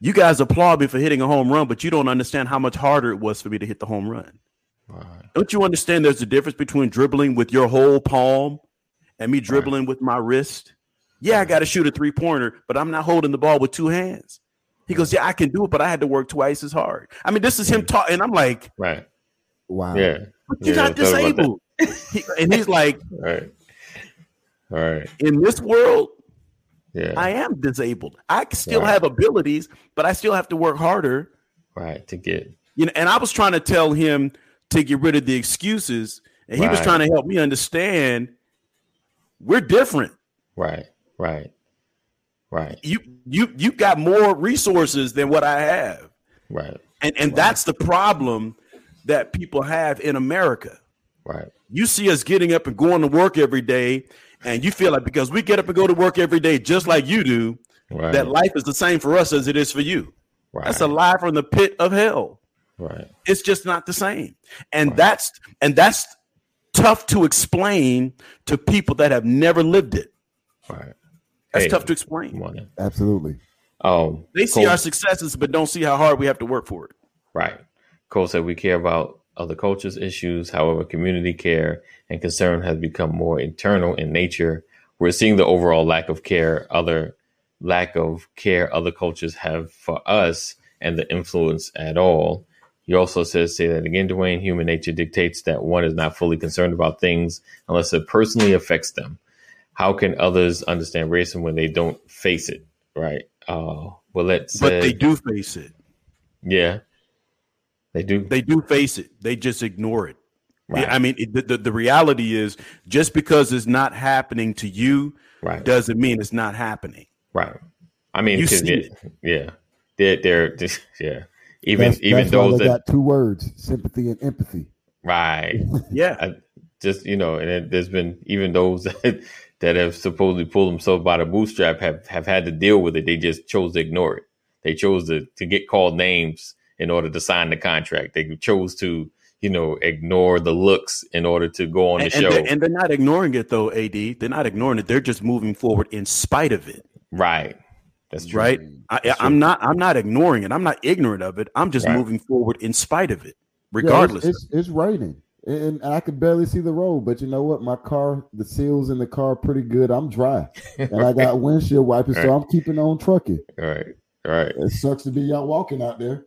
S2: You guys applaud me for hitting a home run, but you don't understand how much harder it was for me to hit the home run.
S1: Right.
S2: Don't you understand there's a difference between dribbling with your whole palm and me dribbling with my wrist? Yeah, I got to shoot a three pointer, but I'm not holding the ball with two hands. He goes, Yeah, I can do it, but I had to work twice as hard. I mean, this is him talking, and I'm like,
S1: Right.
S4: Wow.
S1: Yeah.
S2: But you're
S1: Yeah,
S2: not
S1: I thought about that.
S2: disabled. He- and he's like, <laughs>
S1: Right. All right.
S2: In this world,
S1: Yeah.
S2: I am disabled. I still
S1: Right.
S2: have abilities, but I still have to work harder.
S1: right. To get.
S2: You know, and I was trying to tell him to get rid of the excuses, and he was trying to help me understand we're different.
S1: Right. Right. Right.
S2: You you you got more resources than what I have.
S1: Right.
S2: And and that's the problem that people have in America.
S1: Right.
S2: You see us getting up and going to work every day, and you feel like because we get up and go to work every day just like you do,
S1: Right.
S2: that life is the same for us as it is for you.
S1: right.
S2: That's a lie from the pit of hell.
S1: Right.
S2: It's just not the same. And that's and that's tough to explain to people that have never lived it.
S1: Right.
S2: That's
S1: Hey,
S2: tough to explain.
S1: morning.
S4: Absolutely.
S1: Um,
S2: They see
S1: Cole-
S2: our successes but don't see how hard we have to work for it.
S1: Right. Cole said we care about other cultures' issues. However, community care and concern has become more internal in nature. We're seeing the overall lack of care, other lack of care other cultures have for us and the influence at all. He also says, say that again, Dwayne, human nature dictates that one is not fully concerned about things unless it personally affects them. How can others understand racism when they don't face it? Right. Uh, well, let's
S2: But they do face it.
S1: yeah, they do.
S2: They do face it. They just ignore it.
S1: Right.
S2: I mean, it, the, the, the reality is just because it's not happening to you
S1: Right.
S2: doesn't mean it's not happening.
S1: Right. I mean,
S2: You
S1: 'cause
S2: see
S1: it- yeah, they're, they're just, yeah. Even
S4: That's,
S1: even
S4: that's
S1: those
S4: they
S1: that
S4: got two words: sympathy and empathy.
S1: right, <laughs>
S2: Yeah.
S1: I, just you know, and it, there's been even those <laughs> that, that have supposedly pulled themselves by the bootstrap have have had to deal with it. They just chose to ignore it. They chose to to get called names in order to sign the contract. They chose to you know ignore the looks in order to go on
S2: and,
S1: the
S2: and
S1: show.
S2: they're, and they're not ignoring it though, AD. They're not ignoring it. They're just moving forward in spite of it.
S1: right. That's true.
S2: Right. I,
S1: That's
S2: I'm not. I'm not ignoring it. I'm not ignorant of it. I'm just
S1: Right.
S2: moving forward in spite of it,
S4: Yeah,
S2: regardless.
S4: it's, it's, it's raining, and and I could barely see the road. But you know what? My car, the seals in the car, pretty good. I'm dry, <laughs> and I got windshield wipers, so I'm keeping on trucking.
S1: All right. All right.
S4: It sucks to be out walking out there.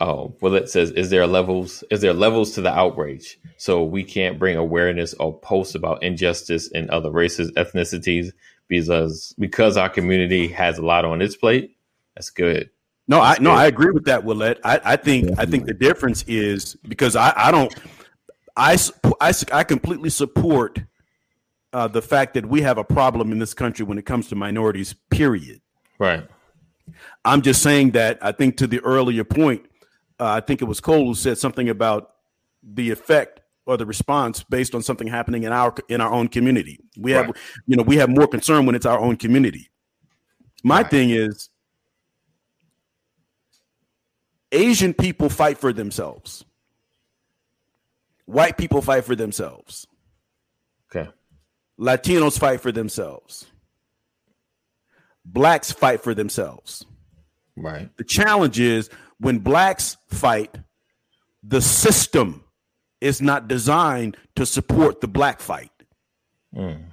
S1: Oh, well, it says, is there levels? Is there levels to the outrage? So we can't bring awareness or post about injustice in other races, ethnicities, because because our community has a lot on its plate. That's good.
S2: no, I no. I agree with that, Willette. I, I think I think the difference is because I, I don't I, I I completely support uh, the fact that we have a problem in this country when it comes to minorities. Period.
S1: Right.
S2: I'm just saying that I think to the earlier point, uh, I think it was Cole who said something about the effect or the response based on something happening in our in our own community. We have,
S1: Right.
S2: you know, we have more concern when it's our own community. My
S1: Right.
S2: thing is, Asian people fight for themselves. White people fight for themselves.
S1: Okay.
S2: Latinos fight for themselves. Blacks fight for themselves.
S1: Right.
S2: The challenge is when blacks fight, the system is not designed to support the black fight.
S1: Mm.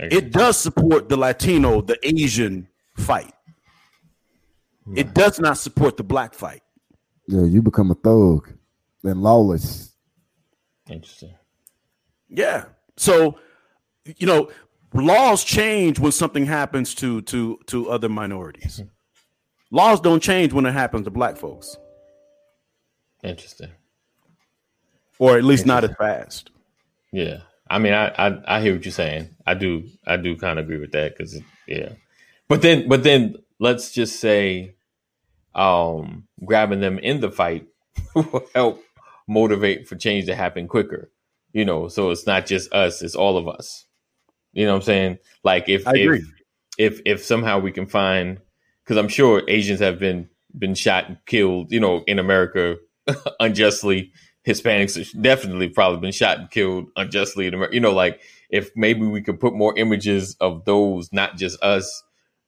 S2: It does support the Latino, the Asian fight. It does not support the black fight.
S4: Yeah, you become a thug, then lawless.
S1: Interesting.
S2: Yeah. So, you know, laws change when something happens to to to other minorities. laws don't change when it happens to black folks,
S1: Interesting.
S2: or at least not as fast.
S1: Yeah. I mean, I, I I hear what you're saying. I do I do kind of agree with that because yeah, but then but then let's just say, um, grabbing them in the fight <laughs> will help motivate for change to happen quicker. You know, so it's not just us; it's all of us. You know what I'm saying? Like if if if if somehow we can find, because I'm sure Asians have been been shot and killed, you know, in America <laughs> unjustly. Hispanics have definitely probably been shot and killed unjustly in America. You know, like if maybe we could put more images of those, not just us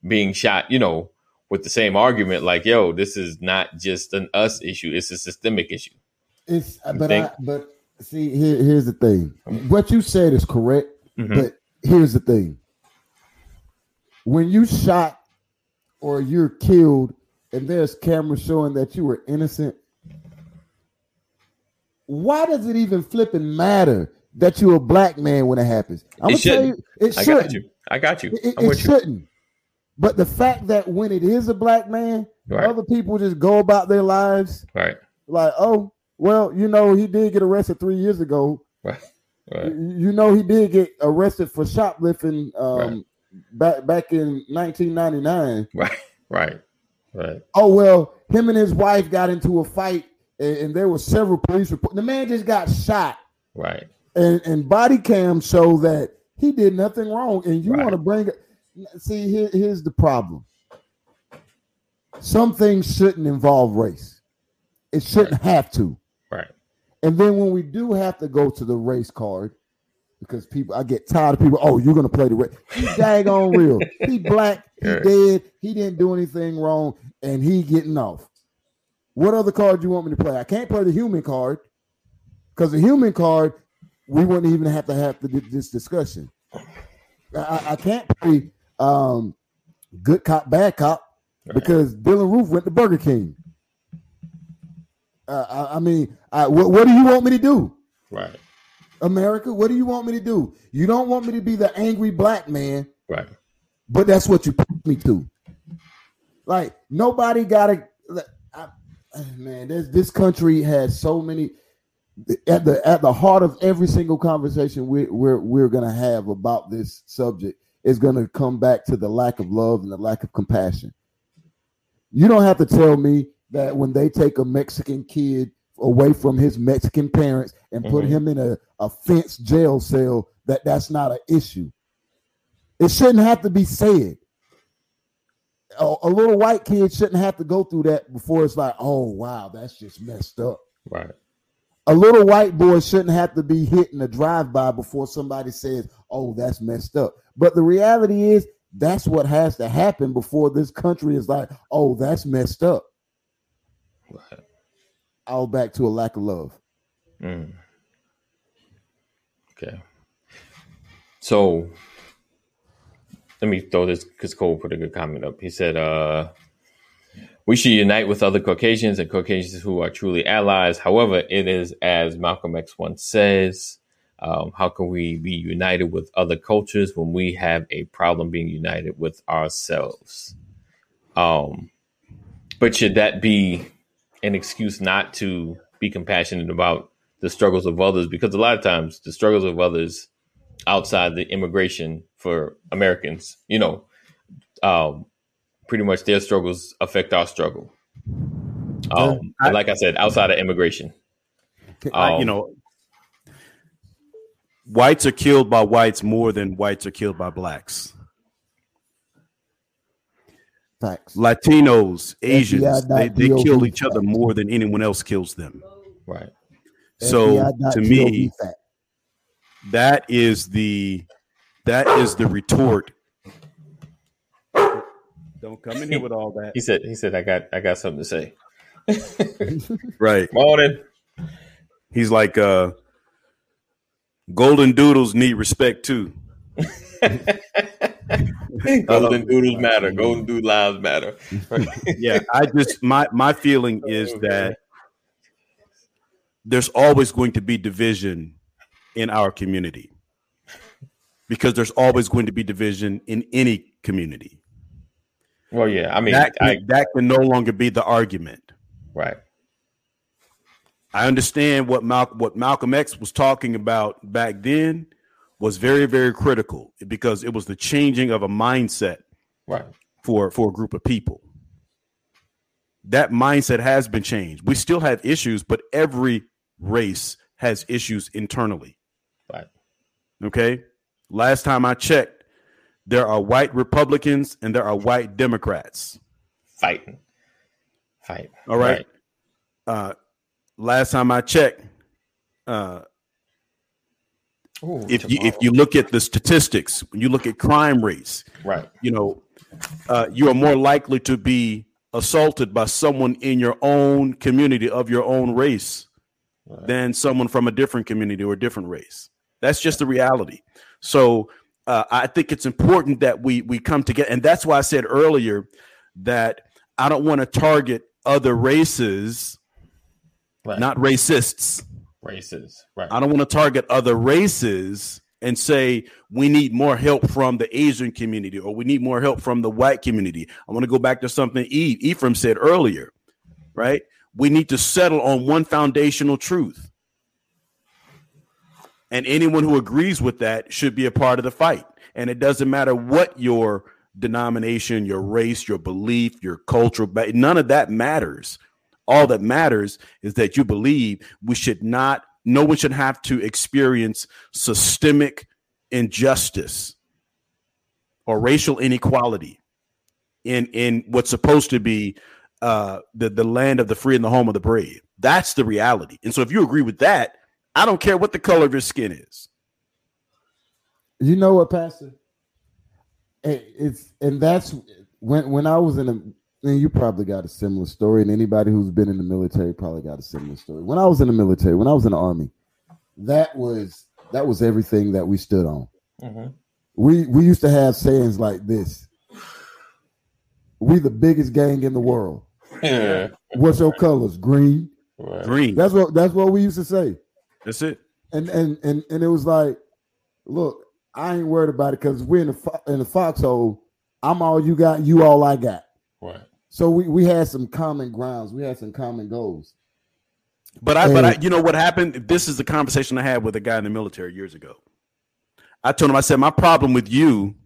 S1: being shot, you know, with the same argument, like, yo, this is not just an us issue, it's a systemic issue.
S4: It's
S1: You
S4: but
S1: think?
S4: I, but see here, here's the thing. What you said is correct,
S1: Mhm.
S4: but here's the thing. When you shot or you're killed and there's cameras showing that you were innocent, why does it even flipping matter that you're a black man when it happens? I'm
S1: It
S4: gonna tell you, it
S1: I
S4: shouldn't.
S1: got you. I got you.
S4: It, it-
S1: with you.
S4: shouldn't. But the fact that when it is a black man,
S1: Right.
S4: other people just go about their lives
S1: Right.
S4: like, oh, well, you know, he did get arrested three years ago.
S1: Right. Right.
S4: You know, he did get arrested for shoplifting um,
S1: Right.
S4: back back in 1999.
S1: Right. Right. Right.
S4: Oh well, him and his wife got into a fight, and, and there were several police reports. The man just got shot,
S1: Right.
S4: and and body cam show that he did nothing wrong. And you
S1: Right.
S4: want to bring see here, here's the problem. Some things shouldn't involve race. It shouldn't have to. And then when we do have to go to the race card, because people, I get tired of people. Oh, you're gonna play the race. He <laughs> daggone real. He black. He dead. He didn't do anything wrong, and he getting off. What other card you want me to play? I can't play the human card because the human card we wouldn't even have to have the, this discussion. I, I can't play um, good cop, bad cop because Dylann Roof went to Burger King. Uh, I, I mean, I, what, what do you want me to do?
S1: Right.
S4: America, what do you want me to do? You don't want me to be the angry black man,
S1: Right.
S4: but that's what you put me to. Like nobody got to. Man, this this country has so many. At the at the heart of every single conversation we, we're we're gonna have about this subject is gonna come back to the lack of love and the lack of compassion. You don't have to tell me that when they take a Mexican kid away from his Mexican parents and put
S1: Mhm.
S4: him in a, a fenced jail cell, that that's not an issue. It shouldn't have to be said. A, a little white kid shouldn't have to go through that before it's like, oh wow, that's just messed up.
S1: Right.
S4: A little white boy shouldn't have to be hit in a drive-by before somebody says, oh, that's messed up. But the reality is that's what has to happen before this country is like, oh, that's messed up.
S1: Right.
S4: All back to a lack of love.
S1: Mm. Okay. So let me throw this because Cole put a good comment up. He said, uh, we should unite with other Caucasians and Caucasians who are truly allies. However, it is as Malcolm X once says, um, how can we be united with other cultures when we have a problem being united with ourselves? Um, but should that be an excuse not to be compassionate about the struggles of others? Because a lot of times the struggles of others outside the immigration for Americans, you know, um, pretty much their struggles affect our struggle. Um,
S2: I-
S1: like I said, outside of immigration,
S2: I- you
S1: Um,
S2: know, whites are killed by whites more than whites are killed by blacks.
S4: Facts.
S2: Latinos, Asians,
S4: FBI.
S2: they, they
S4: gov
S2: kill each other more than anyone else kills them.
S1: right?
S2: So
S4: FBI
S2: to me,
S4: fact.
S2: that is the that is the retort. Don't come in here with all that.
S1: He said, he said, I got, I got something to say. <laughs>
S2: Right.
S1: Morning.
S2: He's like uh golden doodles need respect too. <laughs>
S1: Golden doodles matter. Golden doodle lives matter. <laughs>
S2: Yeah, I just my my feeling oh, is that there's always going to be division in our community. Because there's always going to be division in any community.
S1: well, yeah. I mean,
S2: That
S1: I,
S2: can, that can no longer be the argument.
S1: right.
S2: I understand what Mal- what Malcolm X was talking about back then was very very critical because it was the changing of a mindset
S1: Right.
S2: for for a group of people. That mindset has been changed. We still have issues, but every race has issues internally.
S1: Right.
S2: Okay? Last time I checked, there are white Republicans and there are white Democrats.
S1: Fighting. Fight.
S2: All right. Uh, last time I checked, uh,
S1: Ooh,
S2: if you if you look at the statistics, when you look at crime rates,
S1: right,
S2: you know, uh, you are more likely to be assaulted by someone in your own community of your own race
S1: right.
S2: than someone from a different community or a different race. That's just the reality. So uh, I think it's important that we we come together, and that's why I said earlier that I don't want to target other races,
S1: right.
S2: not racists.
S1: Races, right,
S2: I don't want to target other races and say we need more help from the Asian community or we need more help from the white community. I want to go back to something Ephraim said earlier, right? We need to settle on one foundational truth. And anyone who agrees with that should be a part of the fight. And it doesn't matter what your denomination, your race, your belief, your cultural, none of that matters. All that matters is that you believe we should not, no one should have to experience systemic injustice or racial inequality in in what's supposed to be uh, the the land of the free and the home of the brave. That's the reality. And so, if you agree with that, I don't care what the color of your skin is.
S4: You know what, Pastor? It- It's and that's when when I was in a and you probably got a similar story, and anybody who's been in the military probably got a similar story. When I was in the military, when I was in the army, that was that was everything that we stood on.
S1: Mhm.
S4: We we used to have sayings like this: "We the biggest gang in the world."
S1: yeah,
S4: What's your colors? Green.
S1: right.
S2: Green.
S4: That's what that's what we used to say.
S2: That's it.
S4: and and and and it was like, look, I ain't worried about it because we're in the fo- in the foxhole. I'm all you got, you all I got.
S1: right.
S4: So we we had some common grounds, we had some common goals.
S2: But I, but I, you know what happened? This is the conversation I had with a guy in the military years ago. I told him, I said, my problem with you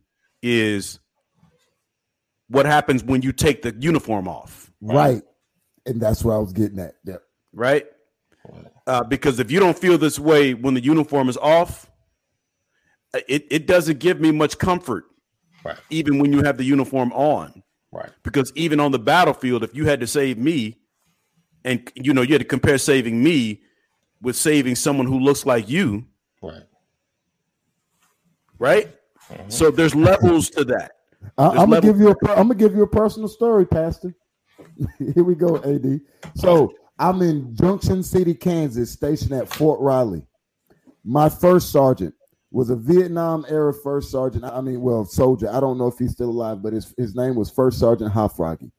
S2: is what happens when you take the uniform off,
S4: Right. And that's where I was getting at. yep.
S2: right?
S1: right.
S2: Uh, because if you don't feel this way when the uniform is off, uh, it, it doesn't give me much comfort,
S1: Right.
S2: even when you have the uniform on.
S1: Right.
S2: Because even on the battlefield, if you had to save me, and you know you had to compare saving me with saving someone who looks like you,
S1: Right.
S2: right? Mm-hmm. So there's levels to that.
S4: I,
S2: There's
S4: I'm gonna
S2: level-
S4: give you a per- I'm gonna give you a personal story, Pastor. <laughs> Here we go, AD. So I'm in Junction City, Kansas, stationed at Fort Riley. My first sergeant was a Vietnam era first sergeant. I mean, well, soldier. I don't know if he's still alive, but his, his name was First Sergeant Hofragi.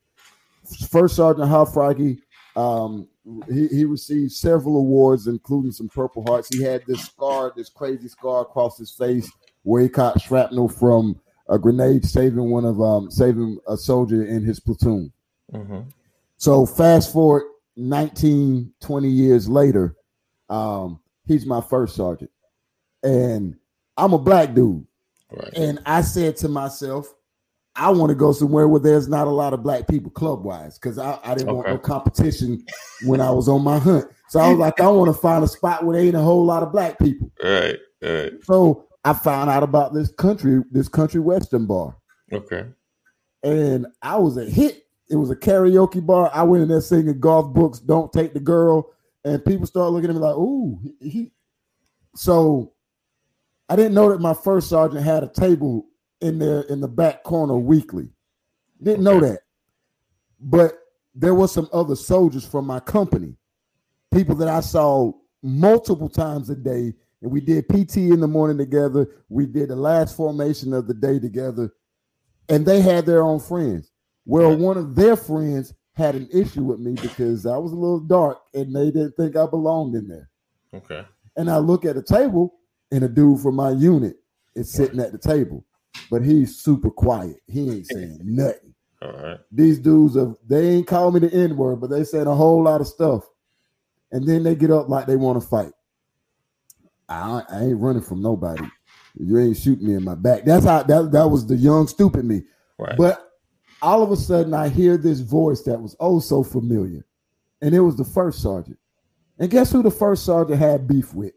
S4: First Sergeant Hofragi, um, he, he received several awards, including some Purple Hearts. He had this scar, this crazy scar across his face where he caught shrapnel from a grenade saving one of um saving a soldier in his platoon.
S1: Mm-hmm.
S4: So fast forward 19, 20 years later, um, he's my first sergeant. And I'm a black dude.
S1: Right.
S4: And I said to myself, I want to go somewhere where there's not a lot of black people club wise because I, I didn't want no competition when I was on my hunt. So I was like, I want to find a spot where there ain't a whole lot of black people.
S1: Right. Right.
S4: So I found out about this country, this country western bar.
S1: Okay.
S4: and I was a hit. It was a karaoke bar. I went in there singing Garth Brooks, "Don't Take the Girl," and people started looking at me like, "Ooh, he." he. So I didn't know that my first sergeant had a table in there in the back corner weekly. Didn't know that, but there was some other soldiers from my company, people that I saw multiple times a day, and we did PT in the morning together. We did the last formation of the day together and they had their own friends. Well, one of their friends had an issue with me because I was a little dark and they didn't think I belonged in there.
S1: Okay.
S4: And I look at the table and a dude from my unit is sitting at the table, but he's super quiet. He ain't <laughs> saying nothing.
S1: All right.
S4: These dudes are they ain't call me the N word, but they said a whole lot of stuff. And then they get up like they want to fight. I, I ain't running from nobody. You ain't shooting me in my back. That's how that, that was the young stupid me.
S1: Right.
S4: But all of a sudden, I hear this voice that was oh so familiar, and it was the first sergeant. And guess who the first sergeant had beef with?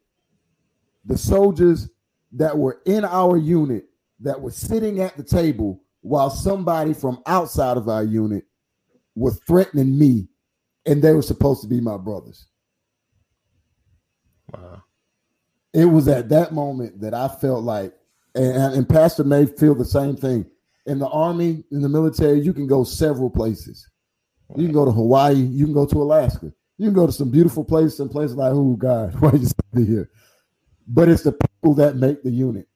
S4: The soldiers that were in our unit that were sitting at the table while somebody from outside of our unit was threatening me, and they were supposed to be my brothers.
S1: Wow.
S4: it was at that moment that I felt like, and, and Pastor may feel the same thing. In the army, in the military, you can go several places. You can go to Hawaii. You can go to Alaska. You can go to some beautiful places and places like, oh God, <laughs> why you stay here? But it's the people that make the unit.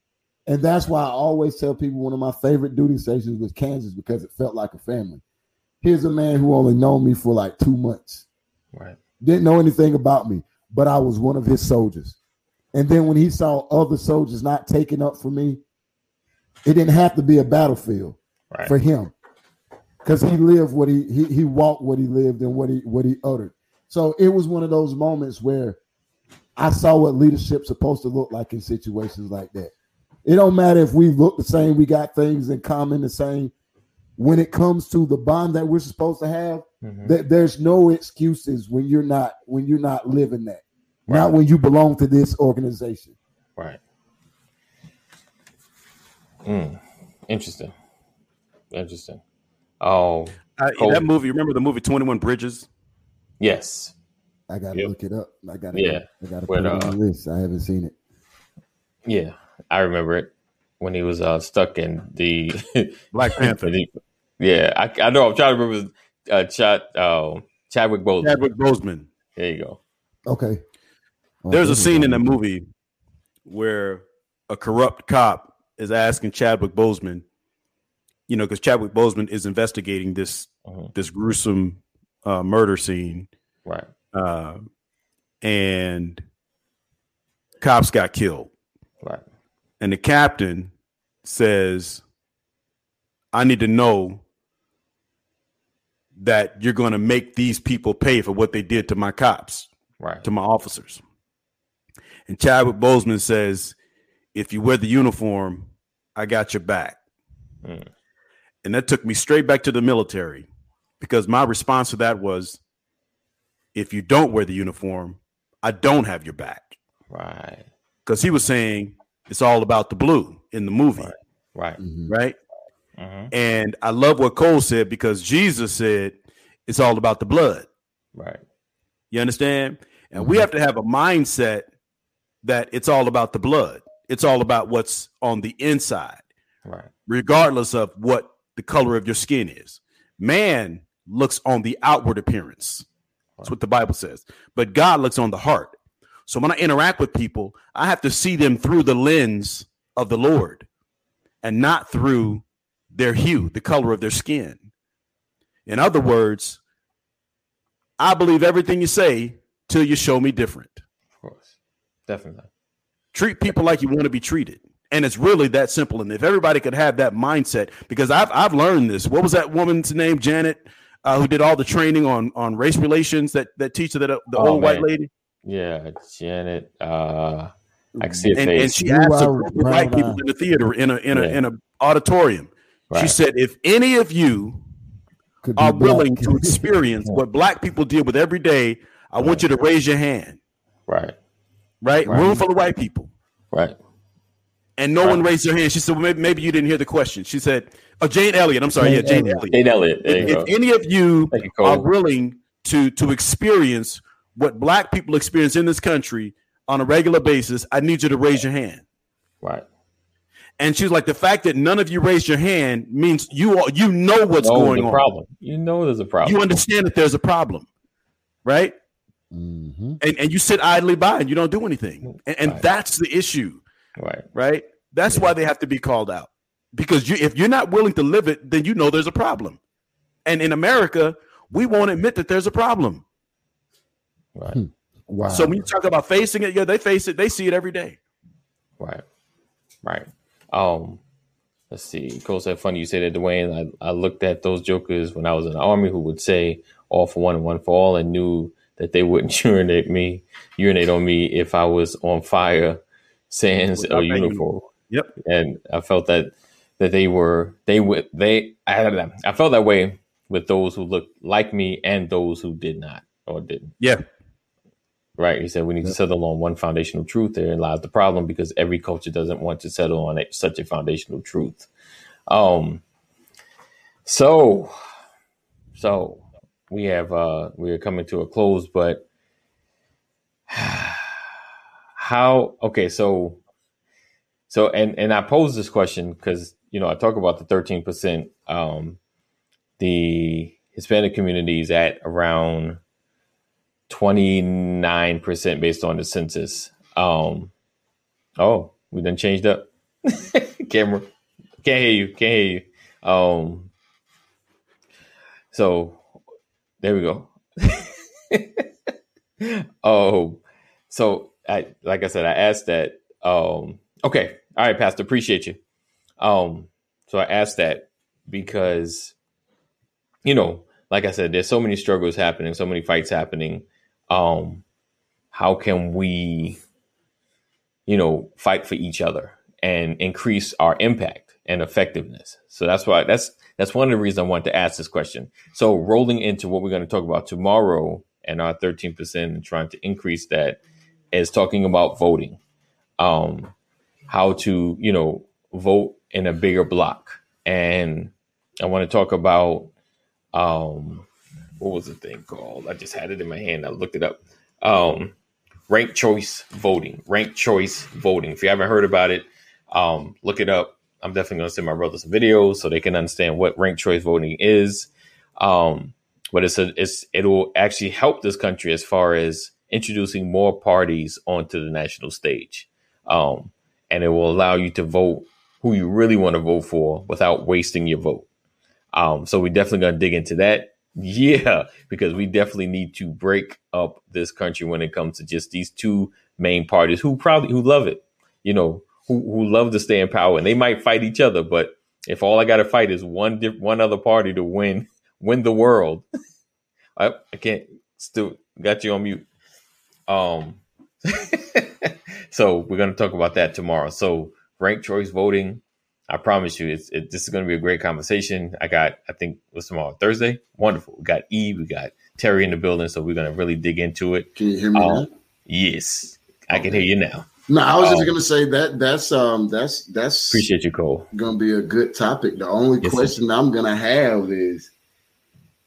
S4: And that's why I always tell people one of my favorite duty stations was Kansas because it felt like a family. Here's a man who only known me for like two months.
S1: right.
S4: Didn't know anything about me, but I was one of his soldiers. And then when he saw other soldiers not taking up for me, it didn't have to be a battlefield
S1: Right.
S4: for him because he lived what he, he he walked what he lived and what he what he uttered. So it was one of those moments where I saw what leadership's supposed to look like in situations like that. It don't matter if we look the same, we got things in common the same. When it comes to the bond that we're supposed to have,
S1: Mhm.
S4: th- there's no excuses when you're not when you're not living that. Not
S1: Right.
S4: when you belong to this organization.
S1: Right. Mm. Interesting. Interesting. Oh,
S2: I,
S1: Cold.
S2: that movie. Remember the movie Twenty One Bridges?
S1: yes.
S4: I gotta
S1: Yep.
S4: look it up. I gotta
S1: Yeah.
S4: I gotta
S1: When,
S4: put it on
S1: uh,
S4: the list. I haven't seen it.
S1: Yeah. I remember it when he was uh, stuck in the. <laughs>
S2: Black <laughs> Panther.
S1: the- yeah. I, I know. I'm trying to remember uh, Chad, uh, Chadwick Boseman.
S2: Chadwick Boseman.
S1: There you go.
S4: Okay. Oh,
S2: There's a scene in
S4: on-
S2: the movie where a corrupt cop is asking Chadwick Boseman, you know, because Chadwick Boseman is investigating this
S1: Mhm.
S2: this gruesome uh, murder scene,
S1: Right.
S2: Uh, and cops got killed,
S1: Right.
S2: and the captain says, "I need to know." That you're going to make these people pay for what they did to my cops.
S1: Right.
S2: to my officers. And Chadwick Boseman says, if you wear the uniform, I got your back.
S1: Mm.
S2: And that took me straight back to the military because my response to that was, if you don't wear the uniform, I don't have your back.
S1: Right.
S2: Because he was saying it's all about the blue in the movie,
S1: Right. Right.
S4: Mhm.
S2: right?
S1: hmm
S2: And I love what Cole said because Jesus said it's all about the blood.
S1: Right.
S2: You understand? And we have to have a mindset that it's all about the blood. It's all about what's on the inside,
S1: Right.
S2: regardless of what the color of your skin is. Man looks on the outward appearance. That's what the Bible says. But God looks on the heart. So when I interact with people, I have to see them through the lens of the Lord and not through their hue, the color of their skin. In other words, I believe everything you say till you show me different.
S1: Of course. Definitely.
S2: Treat people like you want to be treated. And it's really that simple. And if everybody could have that mindset, because I've I've learned this. What was that woman's name, Janet, uh, who did all the training on on race relations? That that teacher, that uh, the
S1: Oh,
S2: old white lady,
S1: Yeah. Janet. Uh, I can see a
S2: and, and she
S4: Blue
S2: asked a
S4: eye,
S2: group of
S4: brown
S2: white people
S4: eye.
S2: in the theater in a in a
S1: Yeah.
S2: in a auditorium. She said, "If any of you
S4: Could be
S2: are
S4: black.
S2: willing to experience <laughs> what black people deal with every day, I want you to raise your hand."
S1: Right.
S2: Right,
S1: Right.
S2: room full of white people.
S1: Right.
S2: And no one raised their hand. She said, well, maybe, maybe you didn't hear the question. She said, oh, Jane Elliott. I'm sorry.
S4: Jane
S2: yeah, Jane
S4: Elliott.
S1: Jane Elliott. There
S2: If, if any of you
S1: you,
S2: are willing to, to experience what black people experience in this country on a regular basis, I need you to raise your hand.
S1: Right.
S2: And she's like, the fact that none of you raised your hand means you all, you know what's
S1: know
S2: going on.
S1: problem. You know there's a problem.
S2: You understand that there's a problem, right?
S4: Mhm.
S2: And, and you sit idly by and you don't do anything. And, and
S1: Right.
S2: that's the issue.
S1: Right.
S2: right? That's why they have to be called out. Because you, if you're not willing to live it, then you know there's a problem. And in America, we won't admit that there's a problem.
S1: Right.
S4: Wow.
S2: So when you talk about facing it, yeah, they face it. They see it every day.
S1: Right. Right. Um, let's see. Cole said, funny you say that, Dwayne. I, I looked at those jokers when I was in the army who would say all for one and one for all and knew that they wouldn't <laughs> urinate me, urinate on me if I was on fire, sans or uniform.
S2: uniform. Yep.
S1: And I felt that that they were they would they I don't know. I felt that way with those who looked like me and those who did not or didn't.
S2: Yeah.
S1: Right. He said we need to settle on one foundational truth. Therein lies the problem because every culture doesn't want to settle on a, such a foundational truth. Um. So, so we have uh we are coming to a close, but <sighs> how okay so so and and i pose this question because you know i talk about the 13% um the hispanic community is at around 29% based on the census. Um oh we done changed up. <laughs> Camera can't hear you can't hear you. Um so there we go. <laughs> Oh so I like I said, I asked that. Um, okay, all right, Pastor, appreciate you. Um, so I asked that because, you know, like I said, there's so many struggles happening, so many fights happening. Um, how can we, you know, fight for each other and increase our impact and effectiveness? So that's why that's that's one of the reasons I wanted to ask this question. So rolling into what we're going to talk about tomorrow and our 13% and trying to increase that is talking about voting, um, how to you know vote in a bigger block, and I want to talk about um, what was the thing called? I just had it in my hand. I looked it up. Um, ranked choice voting. Ranked choice voting. If you haven't heard about it, um, look it up. I'm definitely going to send my brothers some videos so they can understand what ranked choice voting is. Um, but it's a, it's it will actually help this country as far as introducing more parties onto the national stage. Um, and it will allow you to vote who you really want to vote for without wasting your vote. Um, so we're definitely going to dig into that. <laughs> Yeah, because we definitely need to break up this country when it comes to just these two main parties who probably who love it, you know, who who love to stay in power, and they might fight each other. But if all I got to fight is one one other party to win <laughs> win the world, <laughs> I, I can't still got you on mute. Um, <laughs> so we're going to talk about that tomorrow. So ranked choice voting, I promise you, it's it, this is going to be a great conversation. I got, I think, what's tomorrow? Thursday. Wonderful. We got E, we got Terry in the building, so we're going to really dig into it.
S4: Can you hear me um, now?
S1: Yes, I can hear you now.
S4: No, I was um, just gonna say that that's um that's that's
S1: appreciate you, Cole.
S4: Gonna be a good topic. The only yes, question sir. I'm gonna have is,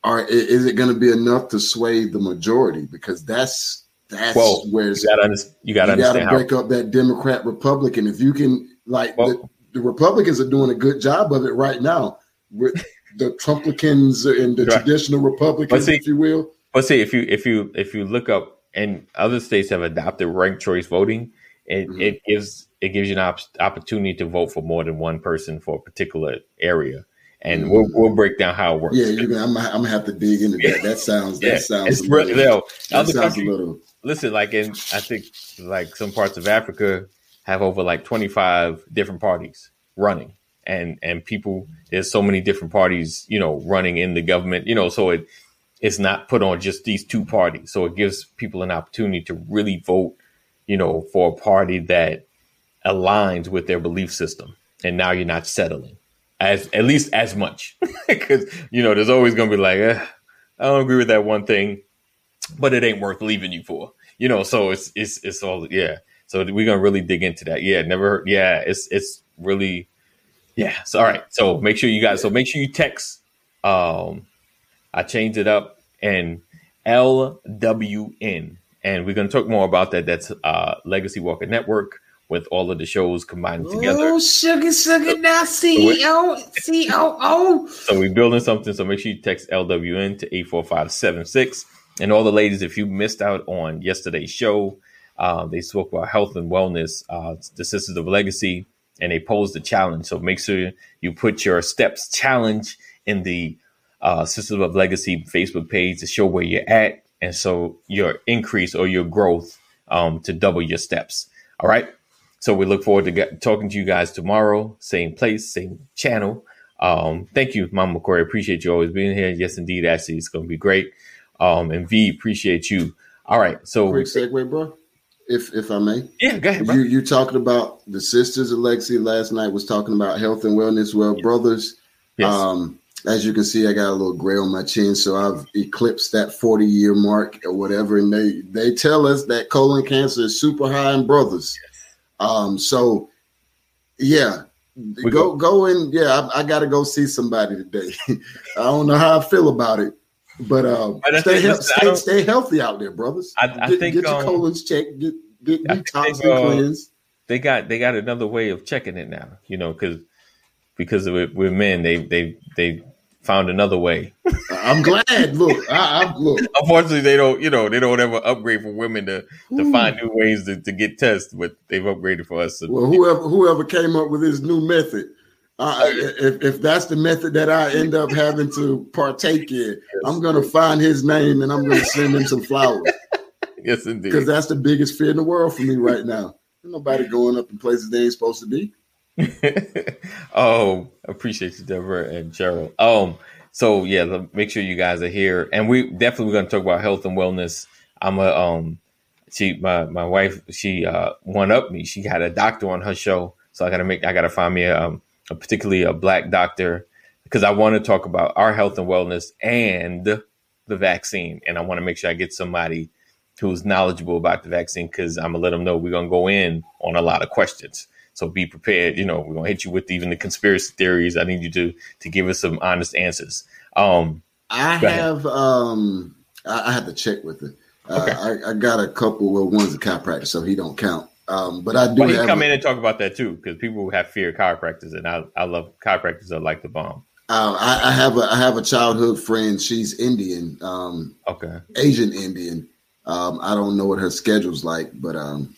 S4: are is it gonna be enough to sway the majority? Because that's that's well, where
S1: you got to you got
S4: to break how. up that Democrat Republican. If you can, like the, the, Republicans are doing a good job of it right now. With the Trumplicans and the right. traditional Republicans, see, if you will.
S1: But see, if you if you if you look up, and other states have adopted ranked choice voting, it, mm-hmm. it gives it gives you an op- opportunity to vote for more than one person for a particular area and we'll, we'll break down how it works.
S4: Yeah, you I'm, I'm gonna have to dig into that. That sounds that sounds it's little,
S1: no, that sounds country, a little. Listen, like in I think like some parts of Africa have over like 25 different parties running, and and people there's so many different parties you know running in the government, you know, so it it's not put on just these two parties, so it gives people an opportunity to really vote, you know, for a party that aligns with their belief system, and now you're not settling as at least as much. <laughs> Because you know there's always gonna be like eh, I don't agree with that one thing, but it ain't worth leaving you for you know. So it's it's it's all yeah. So we're gonna really dig into that. Yeah, never. Yeah, it's it's really yeah. So all right. So make sure you guys. So make sure you text. Um, I changed it up and LWN, and we're gonna talk more about that. That's uh Legacy Walker Network with all of the shows combined together.
S5: Oh, sugar, sugar, now CEO, COO.
S1: So we're building something. So make sure you text LWN to 84576. And all the ladies, if you missed out on yesterday's show, uh, they spoke about health and wellness, uh, the Sisters of Legacy, and they posed a challenge. So make sure you put your steps challenge in the uh, Sisters of Legacy Facebook page to show where you're at. And so your increase or your growth um, to double your steps. All right. So we look forward to get, talking to you guys tomorrow, same place, same channel. Um, thank you, Mama Corey. Appreciate you always being here. Yes, indeed, Ashley, it's going to be great. Um, and V, appreciate you. All right, so
S4: quick segue, bro. If if I may,
S1: yeah, go ahead.
S4: Bro. You you talking about the sisters of Legacy last night was talking about health and wellness. Well, brothers, yes. um, as you can see, I got a little gray on my chin, so I've eclipsed that 40 year mark or whatever. And they they tell us that colon cancer is super high in brothers. Yes. Um, so yeah, we go go, go in. Yeah, I, I got to go see somebody today. <laughs> I don't know how I feel about it, but um, stay, he- stay, stay, healthy out there, brothers.
S1: I, I
S4: get,
S1: think
S4: get your
S1: um,
S4: colons checked. Get Get detox and
S1: uh,
S4: cleanse.
S1: they got they got another way of checking it now. You know, because because of it, with men, they they they found another way.
S4: I'm glad. Look, I, I look. <laughs>
S1: Unfortunately, they don't. You know, they don't ever upgrade for women to to
S4: Ooh.
S1: find new ways to, to get tests, but they've upgraded for us. So,
S4: Well, whoever whoever came up with this new method, uh, if if that's the method that I end up having to partake in, I'm gonna find his name and I'm gonna send him some flowers
S1: yes, indeed.
S4: because that's the biggest fear in the world for me right now. Nobody <laughs> going up in places they ain't supposed to be. <laughs>
S1: oh, appreciate you, Deborah and Cheryl. Um, so yeah, make sure you guys are here, and we definitely we're going to talk about health and wellness. I'm a um, she my my wife she uh one up me. She had a doctor on her show, so I gotta make I gotta find me a, um, particularly a black doctor because I want to talk about our health and wellness and the vaccine, and I want to make sure I get somebody who's knowledgeable about the vaccine because I'm gonna let them know we're gonna go in on a lot of questions. So be prepared. You know, we're gonna hit you with even the conspiracy theories. I need you to to give us some honest answers. Um,
S4: I have um I, I have to check with it. Uh,
S1: Okay.
S4: I, I got a couple. Well, one's a chiropractor, so he don't count. Um, but I do
S1: but he
S4: have.
S1: come in and talk about that too because people have fear of chiropractors, and I I love chiropractors are like the bomb.
S4: Uh, I, I have a I have a childhood friend. She's Indian, um,
S1: Okay,
S4: Asian Indian. Um, I don't know what her schedule's like, but um,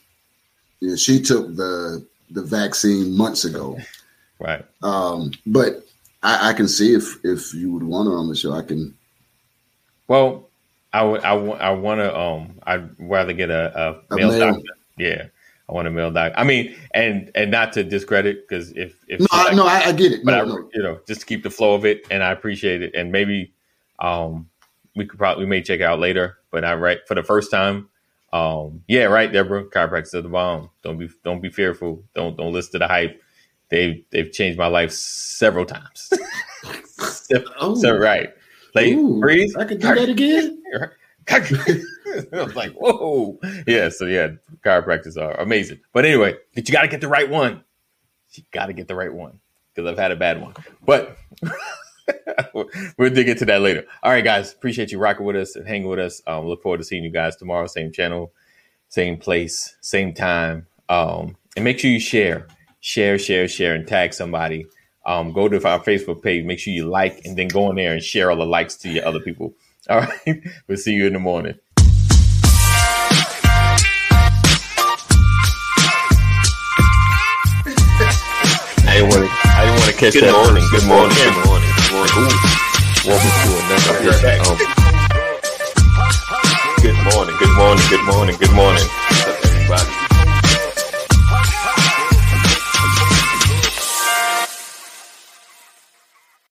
S4: yeah, she took the the vaccine months ago. <laughs>
S1: right.
S4: Um, but I, I can see if if you would want her on the show, I can.
S1: Well, I would I want I want to um I'd rather get a, a
S4: A
S1: male,
S4: male.
S1: doctor. Yeah, I want a male doctor. I mean, and and not to discredit because if if
S4: No, I,
S1: like-
S4: no, I, I get it.
S1: but
S4: No,
S1: I,
S4: no.
S1: you know, just to keep the flow of it, and I appreciate it. And maybe um, we could probably we may check it out later. But I right for the first time, um, yeah, right, Deborah. Chiropractors are the bomb. Don't be don't be fearful. Don't don't listen to the hype. They they've changed my life several times. so, <laughs> <laughs>
S4: Oh.
S1: so, right, like
S4: Ooh,
S1: breathe.
S4: I could do that again. <laughs> <laughs>
S1: I was like, whoa, yeah. So yeah, chiropractors are amazing. But anyway, you got to get the right one. You got to get the right one because I've had a bad one. But <laughs> we'll dig into that later. All right, guys, appreciate you rocking with us and hanging with us. Um, look forward to seeing you guys tomorrow. Same channel, same place, same time. Um, and make sure you share, share, share, share, and tag somebody. Um, go to our Facebook page. Make sure you like and then go in there and share all the likes to your other people. <laughs> All right, we'll see you in the morning. I didn't want to. I didn't want to catch
S2: Good
S1: that.
S2: morning, good
S1: Good
S2: morning,
S1: morning.
S2: good morning, good morning.
S1: Welcome to another. Um, good morning. Good morning. Good morning. Good morning.